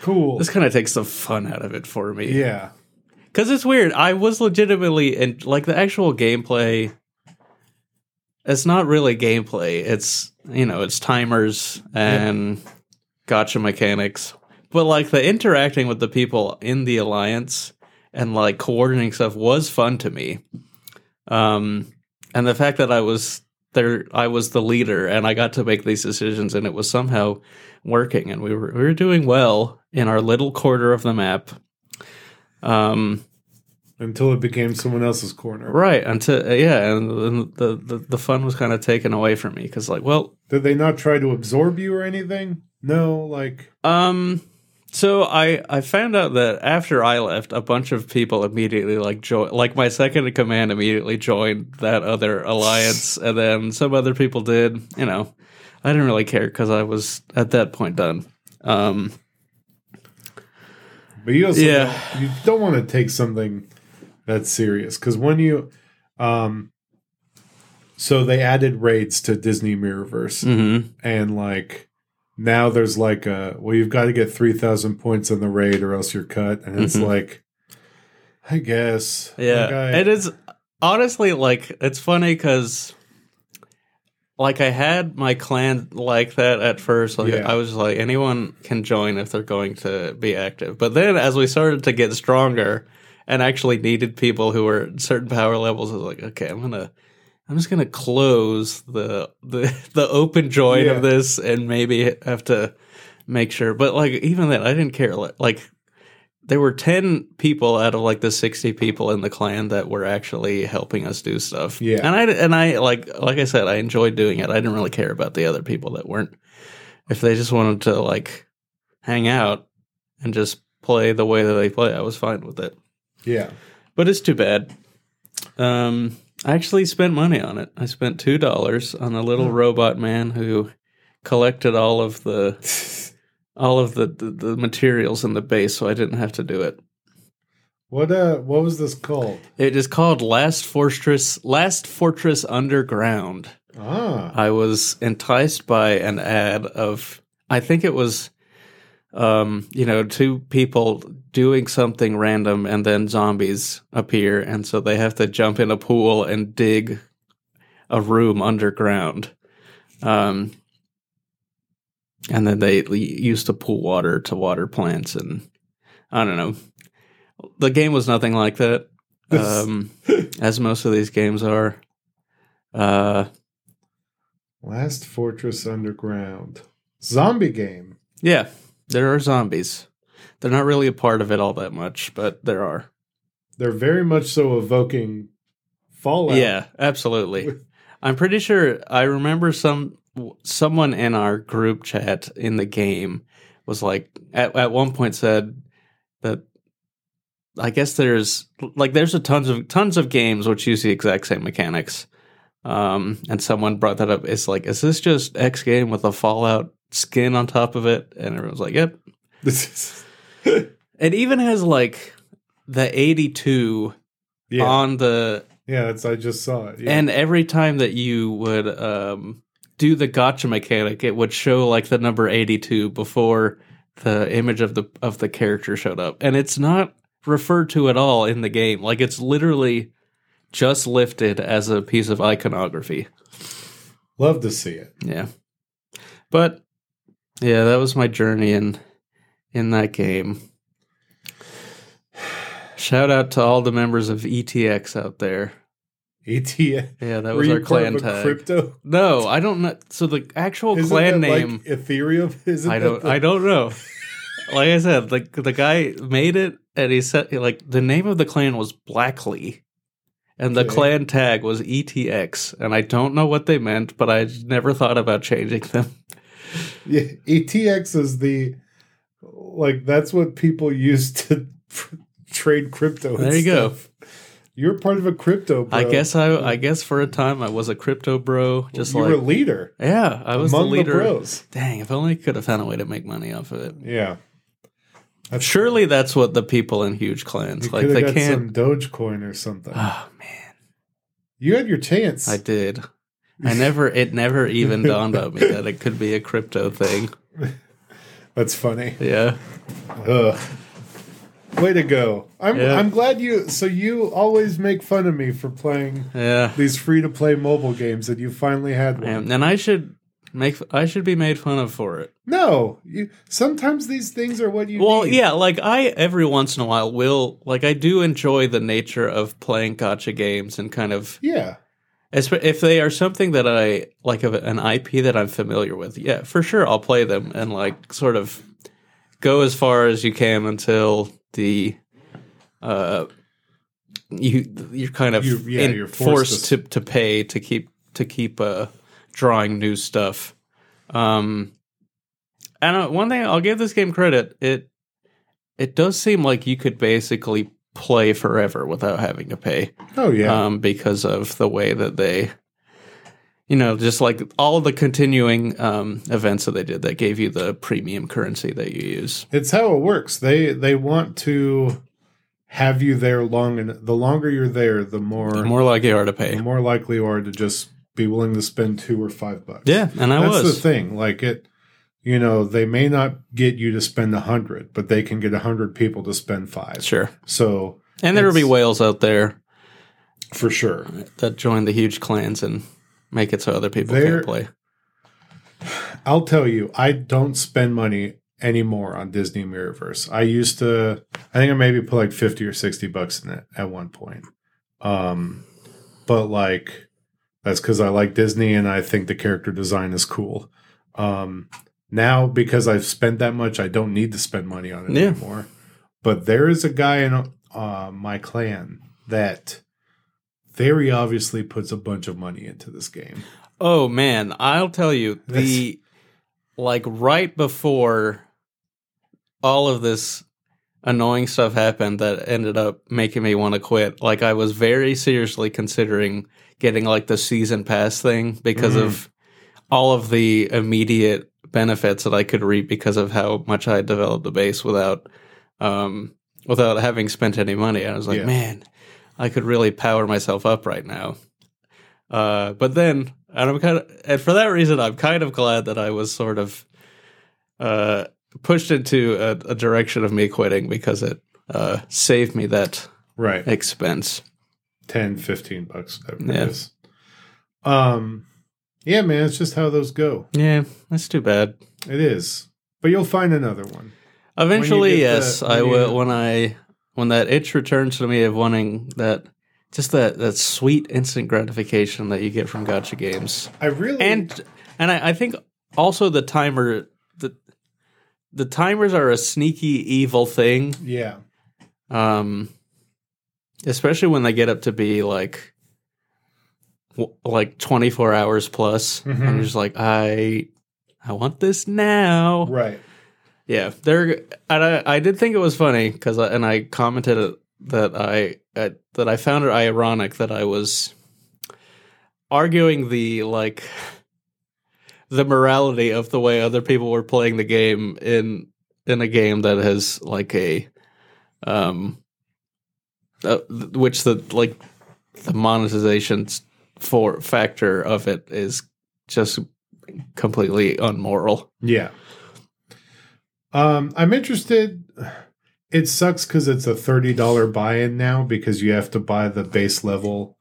cool. this kind of takes the fun out of it for me. Yeah. Because it's weird. I was legitimately and like the actual gameplay. It's not really gameplay. It's you know it's timers and gotcha mechanics. But like the interacting with the people in the alliance and like coordinating stuff was fun to me. Um, and the fact that I was there, I was the leader, and I got to make these decisions, and it was somehow working, and we were we were doing well in our little quarter of the map. Um, Until it became someone else's corner. right until yeah, and, then the, the the fun was kind of taken away from me because like, well, Did they not try to absorb you or anything? No, like Um. So I I found out that after I left, a bunch of people immediately like join, like my second in command immediately joined that other alliance, and then some other people did. You know, I didn't really care because I was at that point done. Um. But you also Yeah. don't, you don't want to take something that's serious because when you, um, so they added raids to Disney Mirrorverse, mhm. and like now there's like a well, you've got to get three thousand points on the raid or else you're cut, and it's Mhm. like, I guess, Yeah, like, I- it is honestly like it's funny because like I had my clan like that at first. Like Yeah. I was like, anyone can join if they're going to be active. But then as we started to get stronger and actually needed people who were certain power levels, I was like, okay, I'm gonna. I'm just gonna close the the (laughs) the open join Yeah. of this and maybe have to make sure. But like even then, I didn't care. Like, like there were 10 people out of like the 60 people in the clan that were actually helping us do stuff. Yeah. And I and I like like I said I enjoyed doing it. I didn't really care about the other people that weren't if they just wanted to like hang out and just play the way that they play, I was fine with it. yeah, But it's too bad. Um I actually spent money on it. I spent $2 on a little robot man who collected all of the (laughs) all of the, the, the materials in the base so I didn't have to do it. What uh what was this called? It is called Last Fortress Last Fortress Underground. Ah. I was enticed by an ad of I think it was um, you know, two people doing something random and then zombies appear and so they have to jump in a pool and dig a room underground. Um and then they use the pool water to water plants and I don't know. The game was nothing like that. Um (laughs) as most of these games are. Uh Last Fortress Underground. Zombie game. Yeah, there are zombies. They're not really a part of it all that much, but there are. They're very much so evoking Fallout. Yeah, absolutely. I'm pretty sure I remember some someone in our group chat in the game was like at at one point said that I guess there's like there's a tons of tons of games which use the exact same mechanics. Um, and someone brought that up. It's like, is this just X game with a Fallout skin on top of it? And everyone's like, yep. (laughs) This is (laughs) It even has like the 82 yeah. on the yeah, that's I just saw it. Yeah. and every time that you would um do the gotcha mechanic, it would show like the number 82 before the image of the of the character showed up. And it's not referred to at all in the game. Like it's literally just lifted as a piece of iconography. Love to see it. Yeah. But yeah, that was my journey in in that game. Shout out to all the members of ETX out there. ETX. Yeah, that was our clan tag. crypto? No, I don't know. So the actual Isn't clan name, like Ethereum? (laughs) Isn't I don't, the- I don't know. (laughs) Like I said, like the guy made it, and he said like the name of the clan was Blackley, and the Okay. clan tag was ETX, and I don't know what they meant, but I never thought about changing them. Yeah, ETX is the like that's what people use to (laughs) trade crypto. There you go. You're part of a crypto. Bro. I guess I, I guess for a time I was a crypto bro, just you like were a leader yeah, I was among the leader. bros. Dang, if only I could have found a way to make money off of it. Yeah, that's Surely that's what the people in huge clans You like. They can't. some Dogecoin or something. Oh man, you had your chance. I did. I never. It never even dawned on me that it could be a crypto thing. (laughs) That's funny. Yeah. Ugh. Way to go! I'm Yeah. I'm glad you. So you always make fun of me for playing Yeah. these free to play mobile games, and you finally had one. And, and I should make. I should be made fun of for it. No, you. Sometimes these things are what you. Well, need. yeah. Like I every once in a while will like I do enjoy the nature of playing gotcha games and kind of yeah. If they are something that I like of an IP that I'm familiar with, yeah, for sure I'll play them and like sort of go as far as you can until the uh you you're kind of You- yeah, in- you're forced forced, to- to, to pay to keep to keep uh drawing new stuff. Um and uh, one thing I'll give this game credit, it it does seem like you could basically play forever without having to pay Oh yeah. um, because of the way that they, you know, just like all the continuing um, events that they did that gave you the premium currency that you use. it's how it works. They they want to have you there long, and the longer you're there, the more The more likely you are to pay. the more likely you are to just be willing to spend two or five bucks. Yeah, and I that's was. the thing. Like it, you know, they may not get you to spend a hundred, but they can get a hundred people to spend five. Sure. So And there will be whales out there for sure, that join the huge clans and make it so other people can't play. I'll tell you, I don't spend money anymore on Disney Mirrorverse. I used to, I think I maybe put like 50 or 60 bucks in it at one point. Um, but like, that's because I like Disney and I think the character design is cool. Um, now, because I've spent that much, I don't need to spend money on it Yeah. anymore. But there is a guy in uh, my clan that very obviously puts a bunch of money into this game. Oh man, I'll tell you the like right before all of this annoying stuff happened that ended up making me want to quit. Like I was very seriously considering getting like the season pass thing because Mhm. of all of the immediate benefits that I could reap because of how much I had developed the base without um without having spent any money. I was like, Yeah. man, I could really power myself up right now. Uh, but then, and I'm kind of, and for that reason, I'm kind of glad that I was sort of uh, pushed into a, a direction of me quitting because it uh, saved me that Right. expense. 10, 15 bucks. whatever it Yeah. is. Um, yeah, man, it's just how those go. Yeah, that's too bad. It is. But you'll find another one. Eventually, yes, the- I will. When I when that itch returns to me of wanting that, just that that sweet instant gratification that you get from gotcha games, I really and and I, I think also the timer the the timers are a sneaky evil thing, yeah. um, especially when they get up to be like like twenty four hours plus. Mhm. I'm just like I I want this now. Right. Yeah, there. And I, I did think it was funny because, and I commented that I uh, that I found it ironic that I was arguing the like the morality of the way other people were playing the game in in a game that has like a um uh, which the like the monetization for factor of it is just completely unmoral. Yeah. Um, I'm interested. It sucks because it's a thirty dollar buy-in now because you have to buy the base level.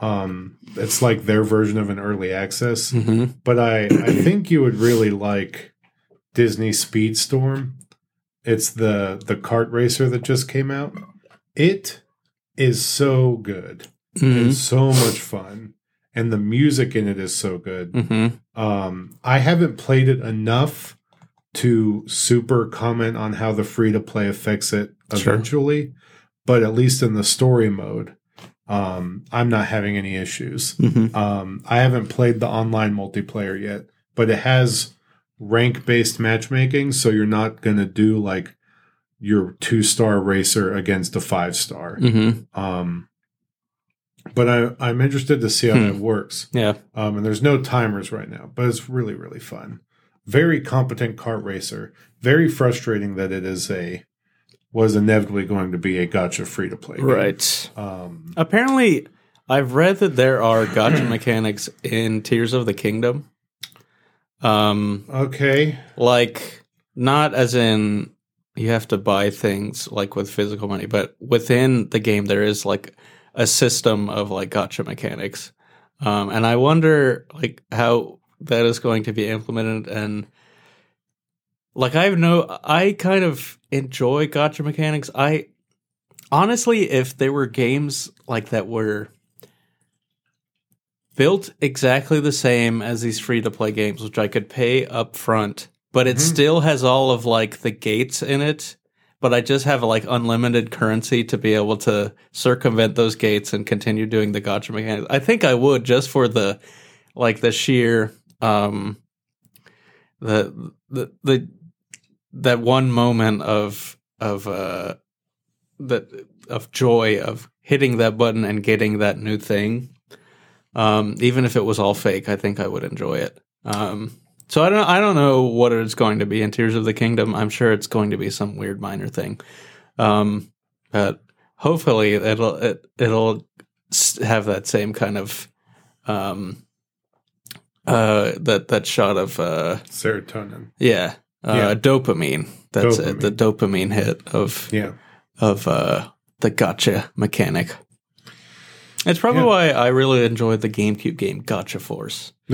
Um, it's like their version of an early access. Mm-hmm. But I, I think you would really like Disney Speedstorm. It's the the kart racer that just came out. It is so good. Mm-hmm. It's so much fun, and the music in it is so good. Mm-hmm. Um, I haven't played it enough to super comment on how the free to play affects it Sure. eventually, but at least in the story mode, um, I'm not having any issues. Mm-hmm. Um, I haven't played the online multiplayer yet, but it has rank based matchmaking, so you're not going to do like your two star racer against a five star. Mm-hmm. Um, but I, I'm interested to see how Hmm. that works. Yeah. Um, and there's no timers right now, but it's really, really fun. Very competent kart racer. Very frustrating that it is a was inevitably going to be a gotcha free to play. Right. Um, Apparently, I've read that there are gotcha (clears throat) mechanics in Tears of the Kingdom. Um, okay. like not as in you have to buy things like with physical money, but within the game there is like a system of like gotcha mechanics. Um, and I wonder like how that is going to be implemented and like I have no I kind of enjoy gotcha mechanics. I honestly if there were games like that were built exactly the same as these free to play games, which I could pay up front, but it Mhm. still has all of like the gates in it. But I just have like unlimited currency to be able to circumvent those gates and continue doing the gotcha mechanics. I think I would just for the like the sheer um the the the that one moment of of uh that of joy of hitting that button and getting that new thing um, even if it was all fake, I think I would enjoy it. Um, so I don't I don't know what it's going to be in Tears of the Kingdom. I'm sure it's going to be some weird minor thing. Um, but hopefully it'll it, it'll have that same kind of um, uh, that that shot of uh, Serotonin. yeah, uh, Yeah. dopamine. That's it. The dopamine hit of Yeah. of uh, the gotcha mechanic. It's probably Yeah. why I really enjoyed the GameCube game Gotcha Force, (laughs)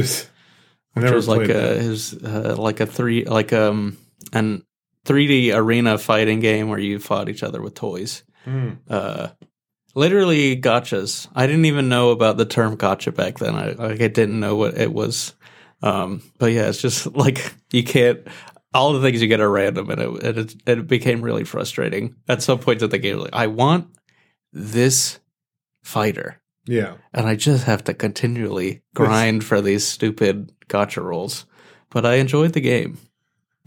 which was like played a that. his uh, like a three like um an 3D arena fighting game where you fought each other with toys. Hmm. Uh, literally gotchas. I didn't even know about the term gotcha back then. I like I didn't know what it was. Um, but yeah, it's just (laughs) like you can't. All the things you get are random, and it it, it became really frustrating at some point in the game. Like, I want this fighter, Yeah. and I just have to continually (laughs) grind for these stupid gotcha rolls. But I enjoyed the game,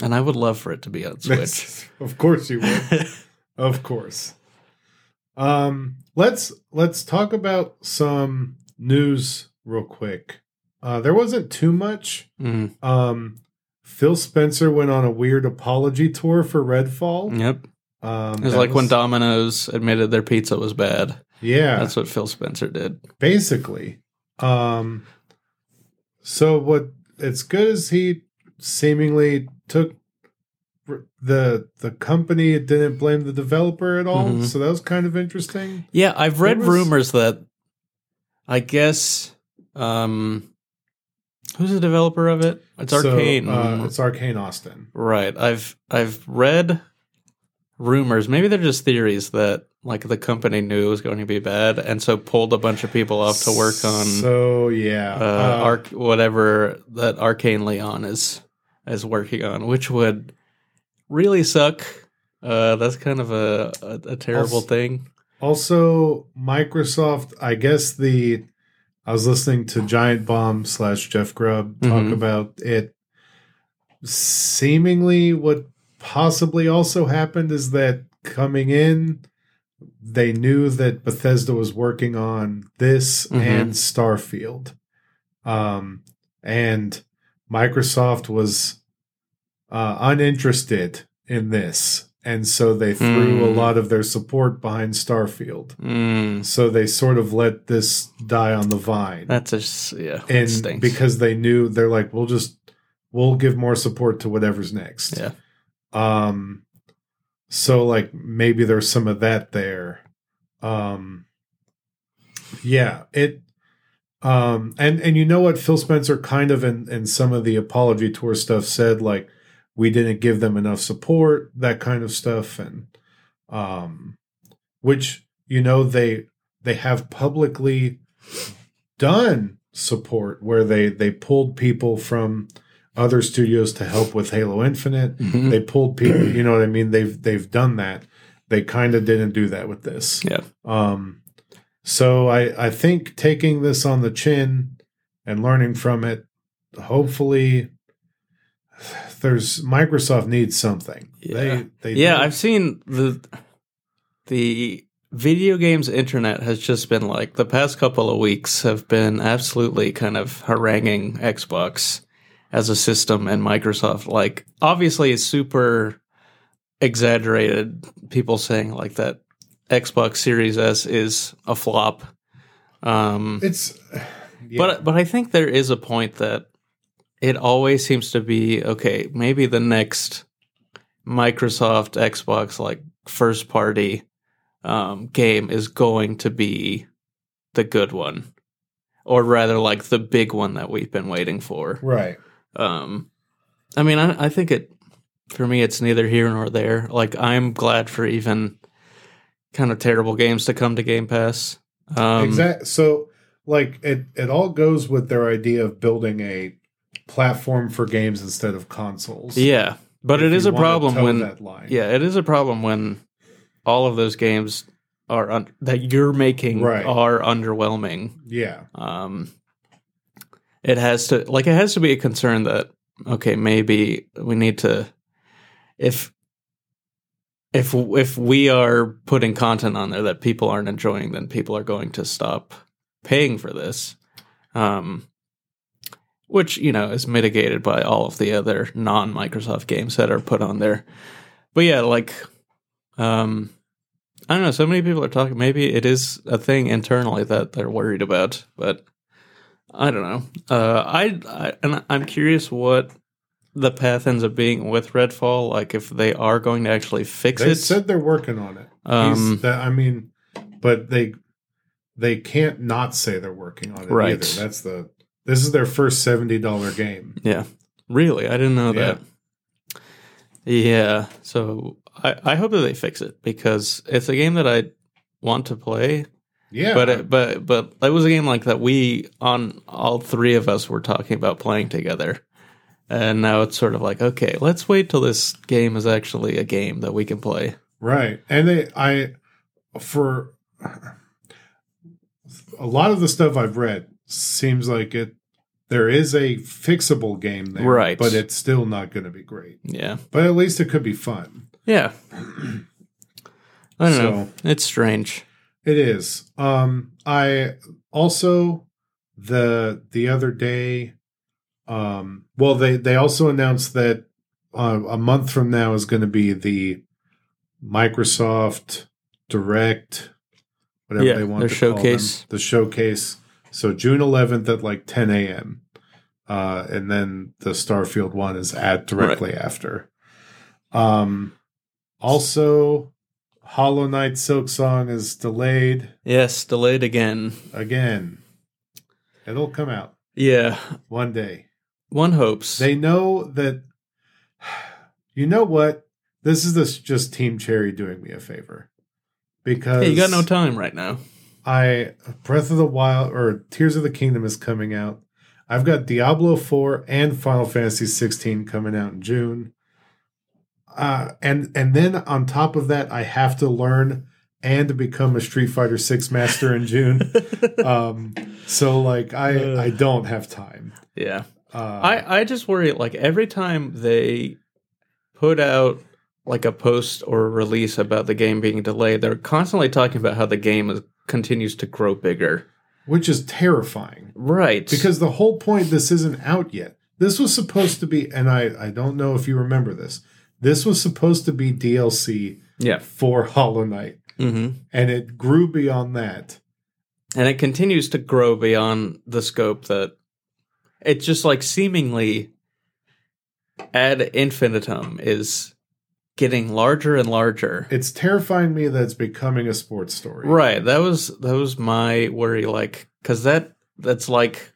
and I would love for it to be on (laughs) Switch. of course you would. (laughs) of course. Um, let's let's talk about some news real quick. Uh, there wasn't too much. Mm, Um, Phil Spencer went on a weird apology tour for Redfall. yep. Um, It was like when Domino's admitted their pizza was bad. Yeah, That's what Phil Spencer did. basically. Um, so what? It's good as he seemingly took the the company didn't blame the developer at all. Mhm. So that was kind of interesting. Yeah, I've read was- rumors that I guess um who's the developer of it? It's So, Arkane. uh, it's Arkane Austin. right. I've I've read rumors, maybe they're just theories that like the company knew it was going to be bad and so pulled a bunch of people off to work on So yeah, uh, uh, Arc whatever that Arkane Lyon is is working on, which would really suck. Uh, that's kind of a a, a terrible Also- thing. Also, Microsoft, I guess the I was listening to Giant Bomb slash Jeff Grubb talk Mhm. about it. Seemingly, what possibly also happened is that coming in, they knew that Bethesda was working on this Mhm. and Starfield, um, and Microsoft was uh, uninterested in this, and so they threw a Mm. lot of their support behind Starfield. Mm, So they sort of let this die on the vine. that's a yeah. and because they knew they're like, we'll just we'll give more support to whatever's next. Yeah. Um so like maybe there's some of that there. Um yeah, it um and and you know what Phil Spencer kind of in in some of the apology tour stuff said like we didn't give them enough support, that kind of stuff and um which you know they they have publicly done support where they they pulled people from other studios to help with Halo Infinite. Mhm. They pulled people, you know what I mean? They've they've done that. They kind of didn't do that with this. Yeah. Um so I I think taking this on the chin and learning from it hopefully there's Microsoft needs something. Yeah. They they yeah, I've seen the the video games internet has just been like the past couple of weeks have been absolutely kind of haranguing Xbox as a system and Microsoft. Like obviously it's super exaggerated people saying like that Xbox Series S is a flop. Um it's yeah. But but I think there is a point that it always seems to be okay. Maybe the next Microsoft Xbox like first party um, game is going to be the good one, or rather like the big one that we've been waiting for. right. Um, I mean, I, I think it for me it's neither here nor there. Like I'm glad for even kind of terrible games to come to Game Pass. Um, exactly. So, like, it it all goes with their idea of building a platform for games instead of consoles. Yeah, but If it is a problem when that line. yeah, it is a problem when all of those games are un- that you're making Right. are underwhelming. yeah, Um, it has to like it has to be a concern that okay, maybe we need to if if if we are putting content on there that people aren't enjoying, then people are going to stop paying for this. Um, which you know is mitigated by all of the other non Microsoft games that are put on there. But yeah, like um, I don't know. So many people are talking. Maybe it is a thing internally that they're worried about, but I don't know. Uh, I, I and I'm curious what the path ends up being with Redfall. Like if they are going to actually fix they it. They said they're working on it. Um, I mean, but they they can't not say they're working on it Right. either. That's the this is their first seventy dollar game. Yeah. Really? I didn't know Yeah. that. Yeah. So I, I hope that they fix it because it's a game that I want to play. Yeah, But it, but but it was a game like that we on all three of us were talking about playing together. And now it's sort of like, okay, let's wait till this game is actually a game that we can play. Right. And they I for a lot of the stuff I've read seems like it there is a fixable game there. Right. But it's still not gonna be great. Yeah. But at least it could be fun. Yeah. (clears throat) I don't So- know. It's strange. It is. Um I also the the other day um well they they also announced that uh, a month from now is going to be the Microsoft Direct, whatever Yeah, they want to call them, showcase. the showcase. So June 11th at like 10 a.m. Uh, and then the Starfield one is at directly after. Um, also, Hollow Knight Silksong is delayed Yes, delayed again. again. It'll come out Yeah, one day. one hopes. They know that. (sighs) You know what? This is this just Team Cherry doing me a favor because hey, you got no time right now. I Breath of the Wild or Tears of the Kingdom is coming out. I've got Diablo 4 and Final Fantasy 16 coming out in June. Uh, and and then on top of that, I have to learn and become a Street Fighter 6 master in June. (laughs) um, so like I I don't have time. yeah. Uh, I, I just worry like every time they put out like a post or release about the game being delayed, they're constantly talking about how the game is, continues to grow bigger. which is terrifying. Right. Because the whole point this isn't out yet. This was supposed to be, and I, I don't know if you remember this. This was supposed to be DLC yeah. for Hollow Knight, hmm and it grew beyond that. And it continues to grow beyond the scope that it's just like seemingly ad infinitum is getting larger and larger. It's terrifying me that it's becoming a sports story. Right. That was that was my worry. Like, because that that's like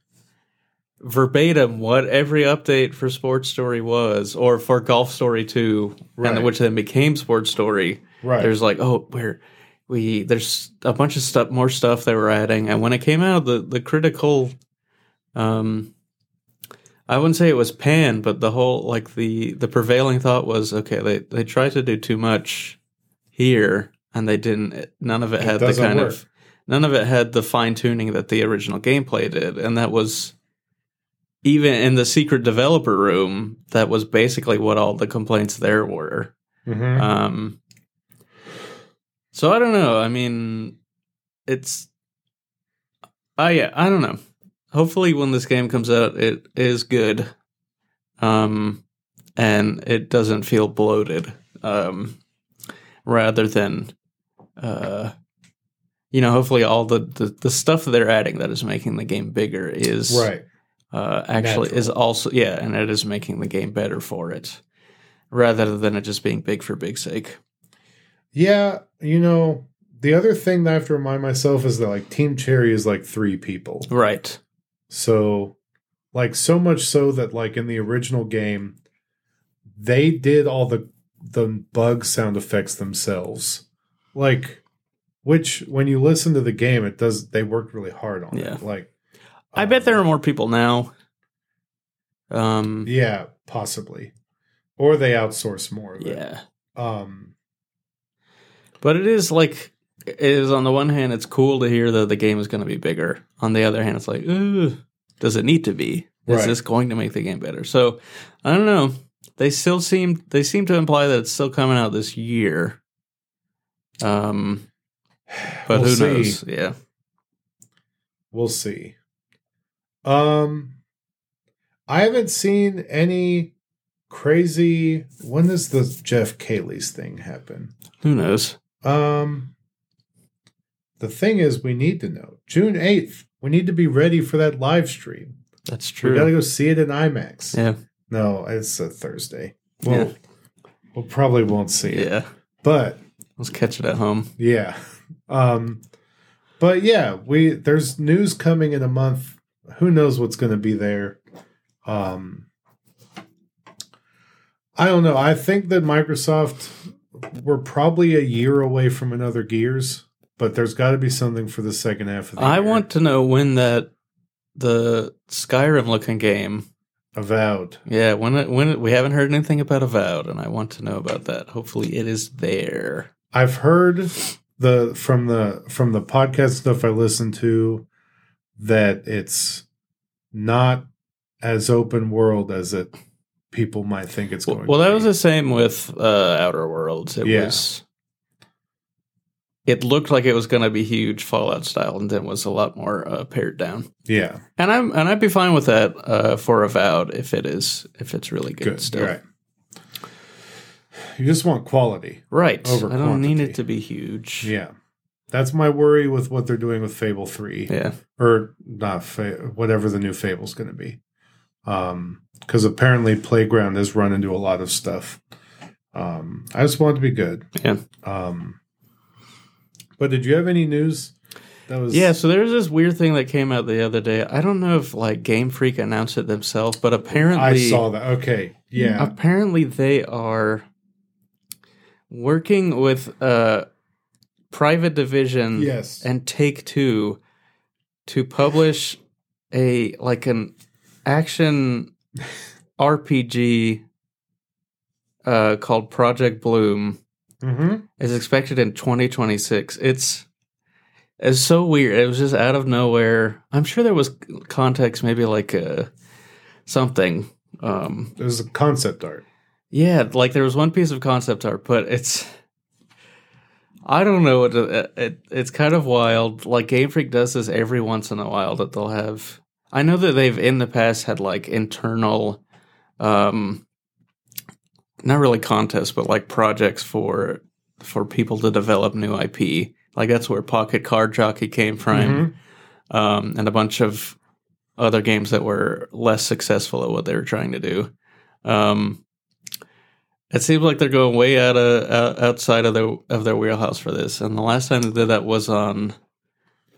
verbatim what every update for Sports Story was, or for Golf Story Two, Right. and which then became Sports Story. Right. There's like, oh, where we there's a bunch of stuff, more stuff they were adding, and when it came out, the the critical, um. I wouldn't say it was pan, but the whole like the the prevailing thought was okay. They they tried to do too much here, and they didn't. None of it, It had the kind work. of none of it had the fine tuning that the original gameplay did, and that was even in the secret developer room. That was basically what all the complaints there were. Mhm. Um, so I don't know. I mean, it's. I yeah, I don't know. Hopefully, when this game comes out, it is good, um, and it doesn't feel bloated. Um, rather than, uh, you know, hopefully all the, the the stuff they're adding that is making the game bigger is right. Uh, actually is also yeah, and it is making the game better for it, rather than it just being big for big sake. Yeah. You know, the other thing that I have to remind myself is that like Team Cherry is like three people. Right. So, like, so much so that, like, in the original game, they did all the the bug sound effects themselves. Like, which when you listen to the game, it does. They worked really hard on Yeah. it. Like, I bet there are more people now. Um. Yeah, possibly, or they outsource more. Of it. Yeah. Um. But it is like it is on the one hand, it's cool to hear that the game is going to be bigger. On the other hand, it's like, does it need to be? Is Right. this going to make the game better? So I don't know. They still seem they seem to imply that it's still coming out this year. Um, but we'll who see. knows? Yeah. We'll see. Um, I haven't seen any crazy. When does the Geoff Keighley's thing happen? Who knows? Um, the thing is, we need to know June eighth. We need to be ready for that live stream. That's true. We got to go see it in IMAX. Yeah. No, it's a Thursday. Well, Yeah. we'll probably won't see it, Yeah. but Let's catch it at home. yeah. Um, but yeah, we there's news coming in a month. Who knows what's going to be there? Um, I don't know. I think that Microsoft we're probably a year away from another Gears, but there's got to be something for the second half of the I year. want to know when that the Skyrim looking game Avowed. Yeah, when it, when it, we haven't heard anything about Avowed, and I want to know about that. Hopefully, it is there. I've heard the from the from the podcast stuff I listen to that it's not as open world as it people might think it's Well, going. well to that be. was the same with uh, Outer Worlds. It Yeah. was. It looked like it was going to be huge Fallout style, and then was a lot more uh, pared down. yeah And I'm and I'd be fine with that uh, for Avowed if it is if it's really good, good. still. Right. You just want quality. Right. Over I don't need it to be huge. Yeah. That's my worry with what they're doing with Fable 3. Yeah. Or not, Fa- whatever the new Fable's going to be. Um, Because apparently Playground has run into a lot of stuff. Um, I just want it to be good. Yeah. Um, but did you have any news that was. Yeah, so there's this weird thing that came out the other day. I don't know if like Game Freak announced it themselves, but apparently I saw that. Okay. Yeah. apparently they are working with a private division Yes. and Take Two to publish a like an action (laughs) RPG uh, called Project Bloom Mm-hmm. is expected in 2026. It's it's so weird. It was just out of nowhere. I'm sure there was context, maybe like uh, something. Um, It was a concept art. yeah, like there was one piece of concept art, but it's I don't know. It, it, it it's kind of wild. Like Game Freak does this every once in a while that they'll have. I know that they've in the past had like internal, um, not really contests, but like projects for for people to develop new IP. Like that's where Pocket Card Jockey came from, um, and a bunch of other games that were less successful at what they were trying to do. Um, it seems like they're going way out of out, outside of their of their wheelhouse for this. And the last time they did that was on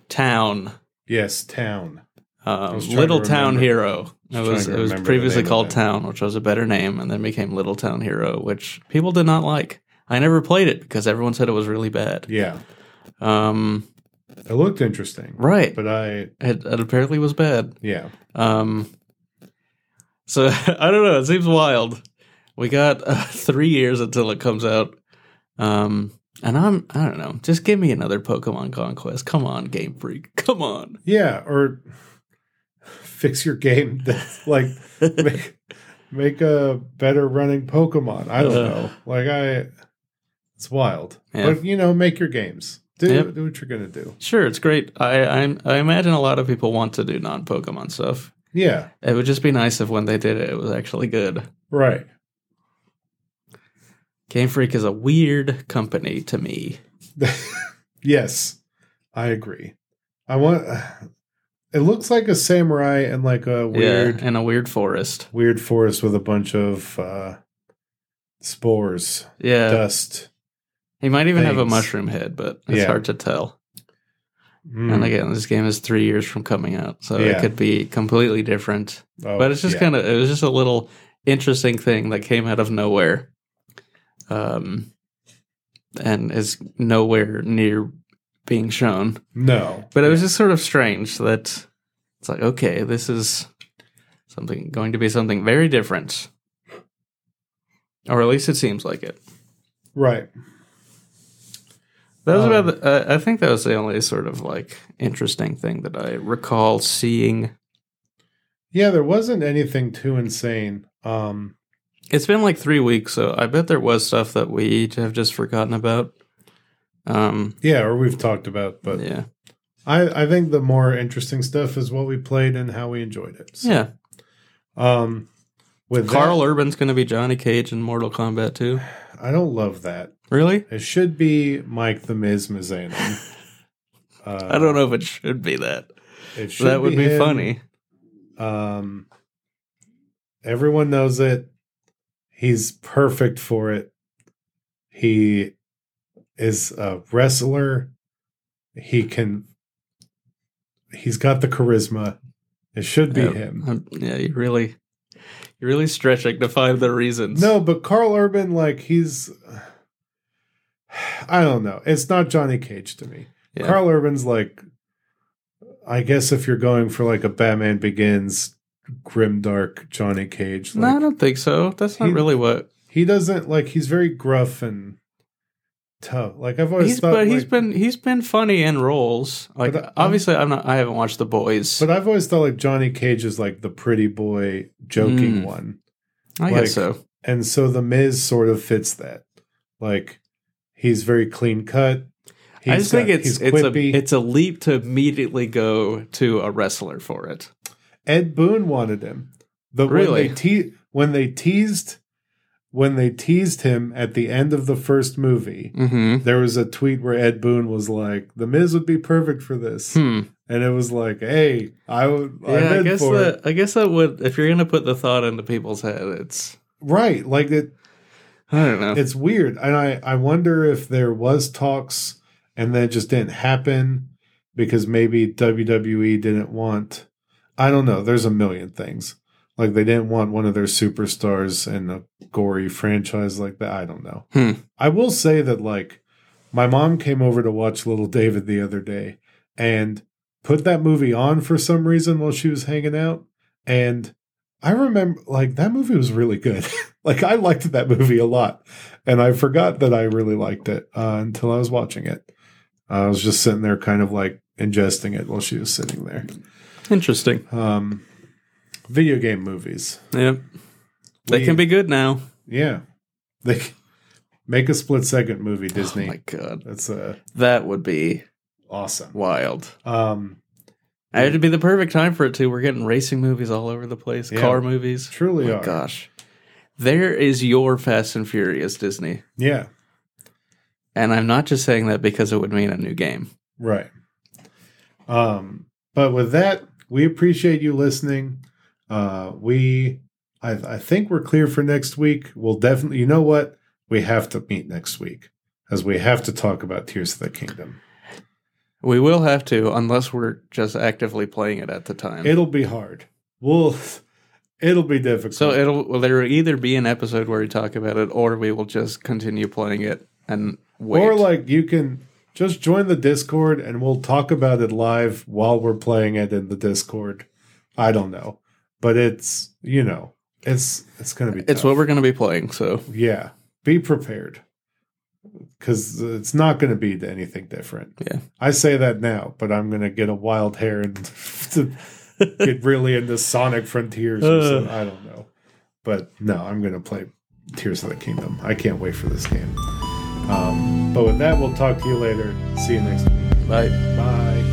Town, Yes, Town. um, was trying Little to Town remember- Hero. It was it was remember the previously name of called that. Town, which was a better name, and then became Little Town Hero, which people did not like. I never played it because everyone said it was really bad. Yeah. Um, It looked interesting. right, But I, it, it apparently was bad. yeah. Um, so (laughs) I don't know. It seems wild. We got uh, (laughs) three years until it comes out. Um, and I'm I don't know. Just give me another Pokemon Conquest. Come on, Game Freak. (laughs) Come on. Yeah. Or fix your game. That's (laughs) like, make, make a better running Pokemon. I don't Uh. know. Like, I, it's wild. Yeah. But, you know, make your games. Do, Yep. do what you're going to do. Sure, it's great. I, I I imagine a lot of people want to do non Pokemon stuff. Yeah. It would just be nice if when they did it, it was actually good. Right. Game Freak is a weird company to me. (laughs) yes. I agree. I want, (sighs) it looks like a samurai and like a weird, yeah, in a weird forest. weird forest with a bunch of, uh, spores, Yeah, dust. he might even have a mushroom head, but it's Yeah. hard to tell. Mm. And again, this game is three years from coming out, so it could be completely different. Oh, but it's just yeah. kind of it was just a little interesting thing that came out of nowhere, um, and is nowhere near being shown. no, But it was just sort of strange that it's like, okay, this is something going to be something very different, or at least it seems like it. right. That was Um, about. The, uh, I think that was the only sort of like interesting thing that I recall seeing. Yeah, there wasn't anything too insane. Um, It's been like three weeks, so I bet there was stuff that we have just forgotten about. Um, yeah, or we've talked about, but yeah, I I think the more interesting stuff is what we played and how we enjoyed it. So, yeah. Um, with Karl that, Urban's going to be Johnny Cage in Mortal Kombat 2. I don't love that. Really? It should be Mike the Miz Mizanin. (laughs) Uh, I don't know if it should be that. It should That would be him. funny. Um, everyone knows it. He's perfect for it. He is a wrestler. He can. He's got the charisma. It should be Yeah, him. um, yeah, you really, you're really stretching to find the reasons. No, but Karl Urban, like he's. (sighs) I don't know. It's not Johnny Cage to me. Yeah. Karl Urban's like. I guess if you're going for like a Batman Begins, grimdark Johnny Cage, no, I don't think so. That's not He- really what he doesn't like. He's very gruff and tough. Like I've always he's. thought. But he's been he's been funny in roles. Like um, obviously, I'm not. I haven't watched The Boys. But I've always thought like Johnny Cage is like the pretty boy, joking Mm. one, I like- guess so. and so the Miz sort of fits that. Like he's very clean cut. I just think got- it's he's it's a it's a leap to immediately go to a wrestler for it. Ed Boon wanted him. The Really? when they te- when they teased when they teased him at the end of the first movie, Mm-hmm. there was a tweet where Ed Boon was like, "The Miz would be perfect for this," Hmm. and it was like, "Hey, I would, Yeah, I guess for it." that I guess that would if you're gonna put the thought into people's head, it's Right, like it. I don't know. It's weird, and I I wonder if there was talks and then it just didn't happen because maybe WWE didn't want. I don't know. There's a million things. Like they didn't want one of their superstars in a gory franchise like that. I don't know. Hmm. I will say that like my mom came over to watch Little David the other day and put that movie on for some reason while she was hanging out and I remember like that movie was really good. (laughs) like I liked that movie a lot and I forgot that I really liked it uh, until I was watching it. I was just sitting there kind of like ingesting it while she was sitting there. Interesting. Um video game movies. Yep. They We- can be good now. Yeah. They make a split second movie Disney. Oh my god. That's uh That would be awesome. wild. Um It'd be the perfect time for it too. We're getting racing movies all over the place, Yeah. car movies. truly Oh are. gosh. There is your Fast and Furious Disney. Yeah. And I'm not just saying that because it would mean a new game. Right. Um, but with that, we appreciate you listening. Uh, we, I, I think we're clear for next week. We'll definitely, you know what? We have to meet next week as we have to talk about Tears of the Kingdom. We will have to, unless we're just actively playing it at the time. It'll be hard. We'll, it'll be difficult. so it'll well, there will either be an episode where we talk about it, or we will just continue playing it and wait. or like you can just join the Discord and we'll talk about it live while we're playing it in the Discord. I don't know, but it's you know it's it's gonna be. it's tough. what we're going to be playing. So Yeah, be prepared because it's not going to be anything different. Yeah. I say that now, but I'm going to get a wild hair and (laughs) to get really into Sonic Frontiers. Or something. I don't know, but no, I'm going to play Tears of the Kingdom. I can't wait for this game. Um, but with that, we'll talk to you later. See you next week. bye. Bye.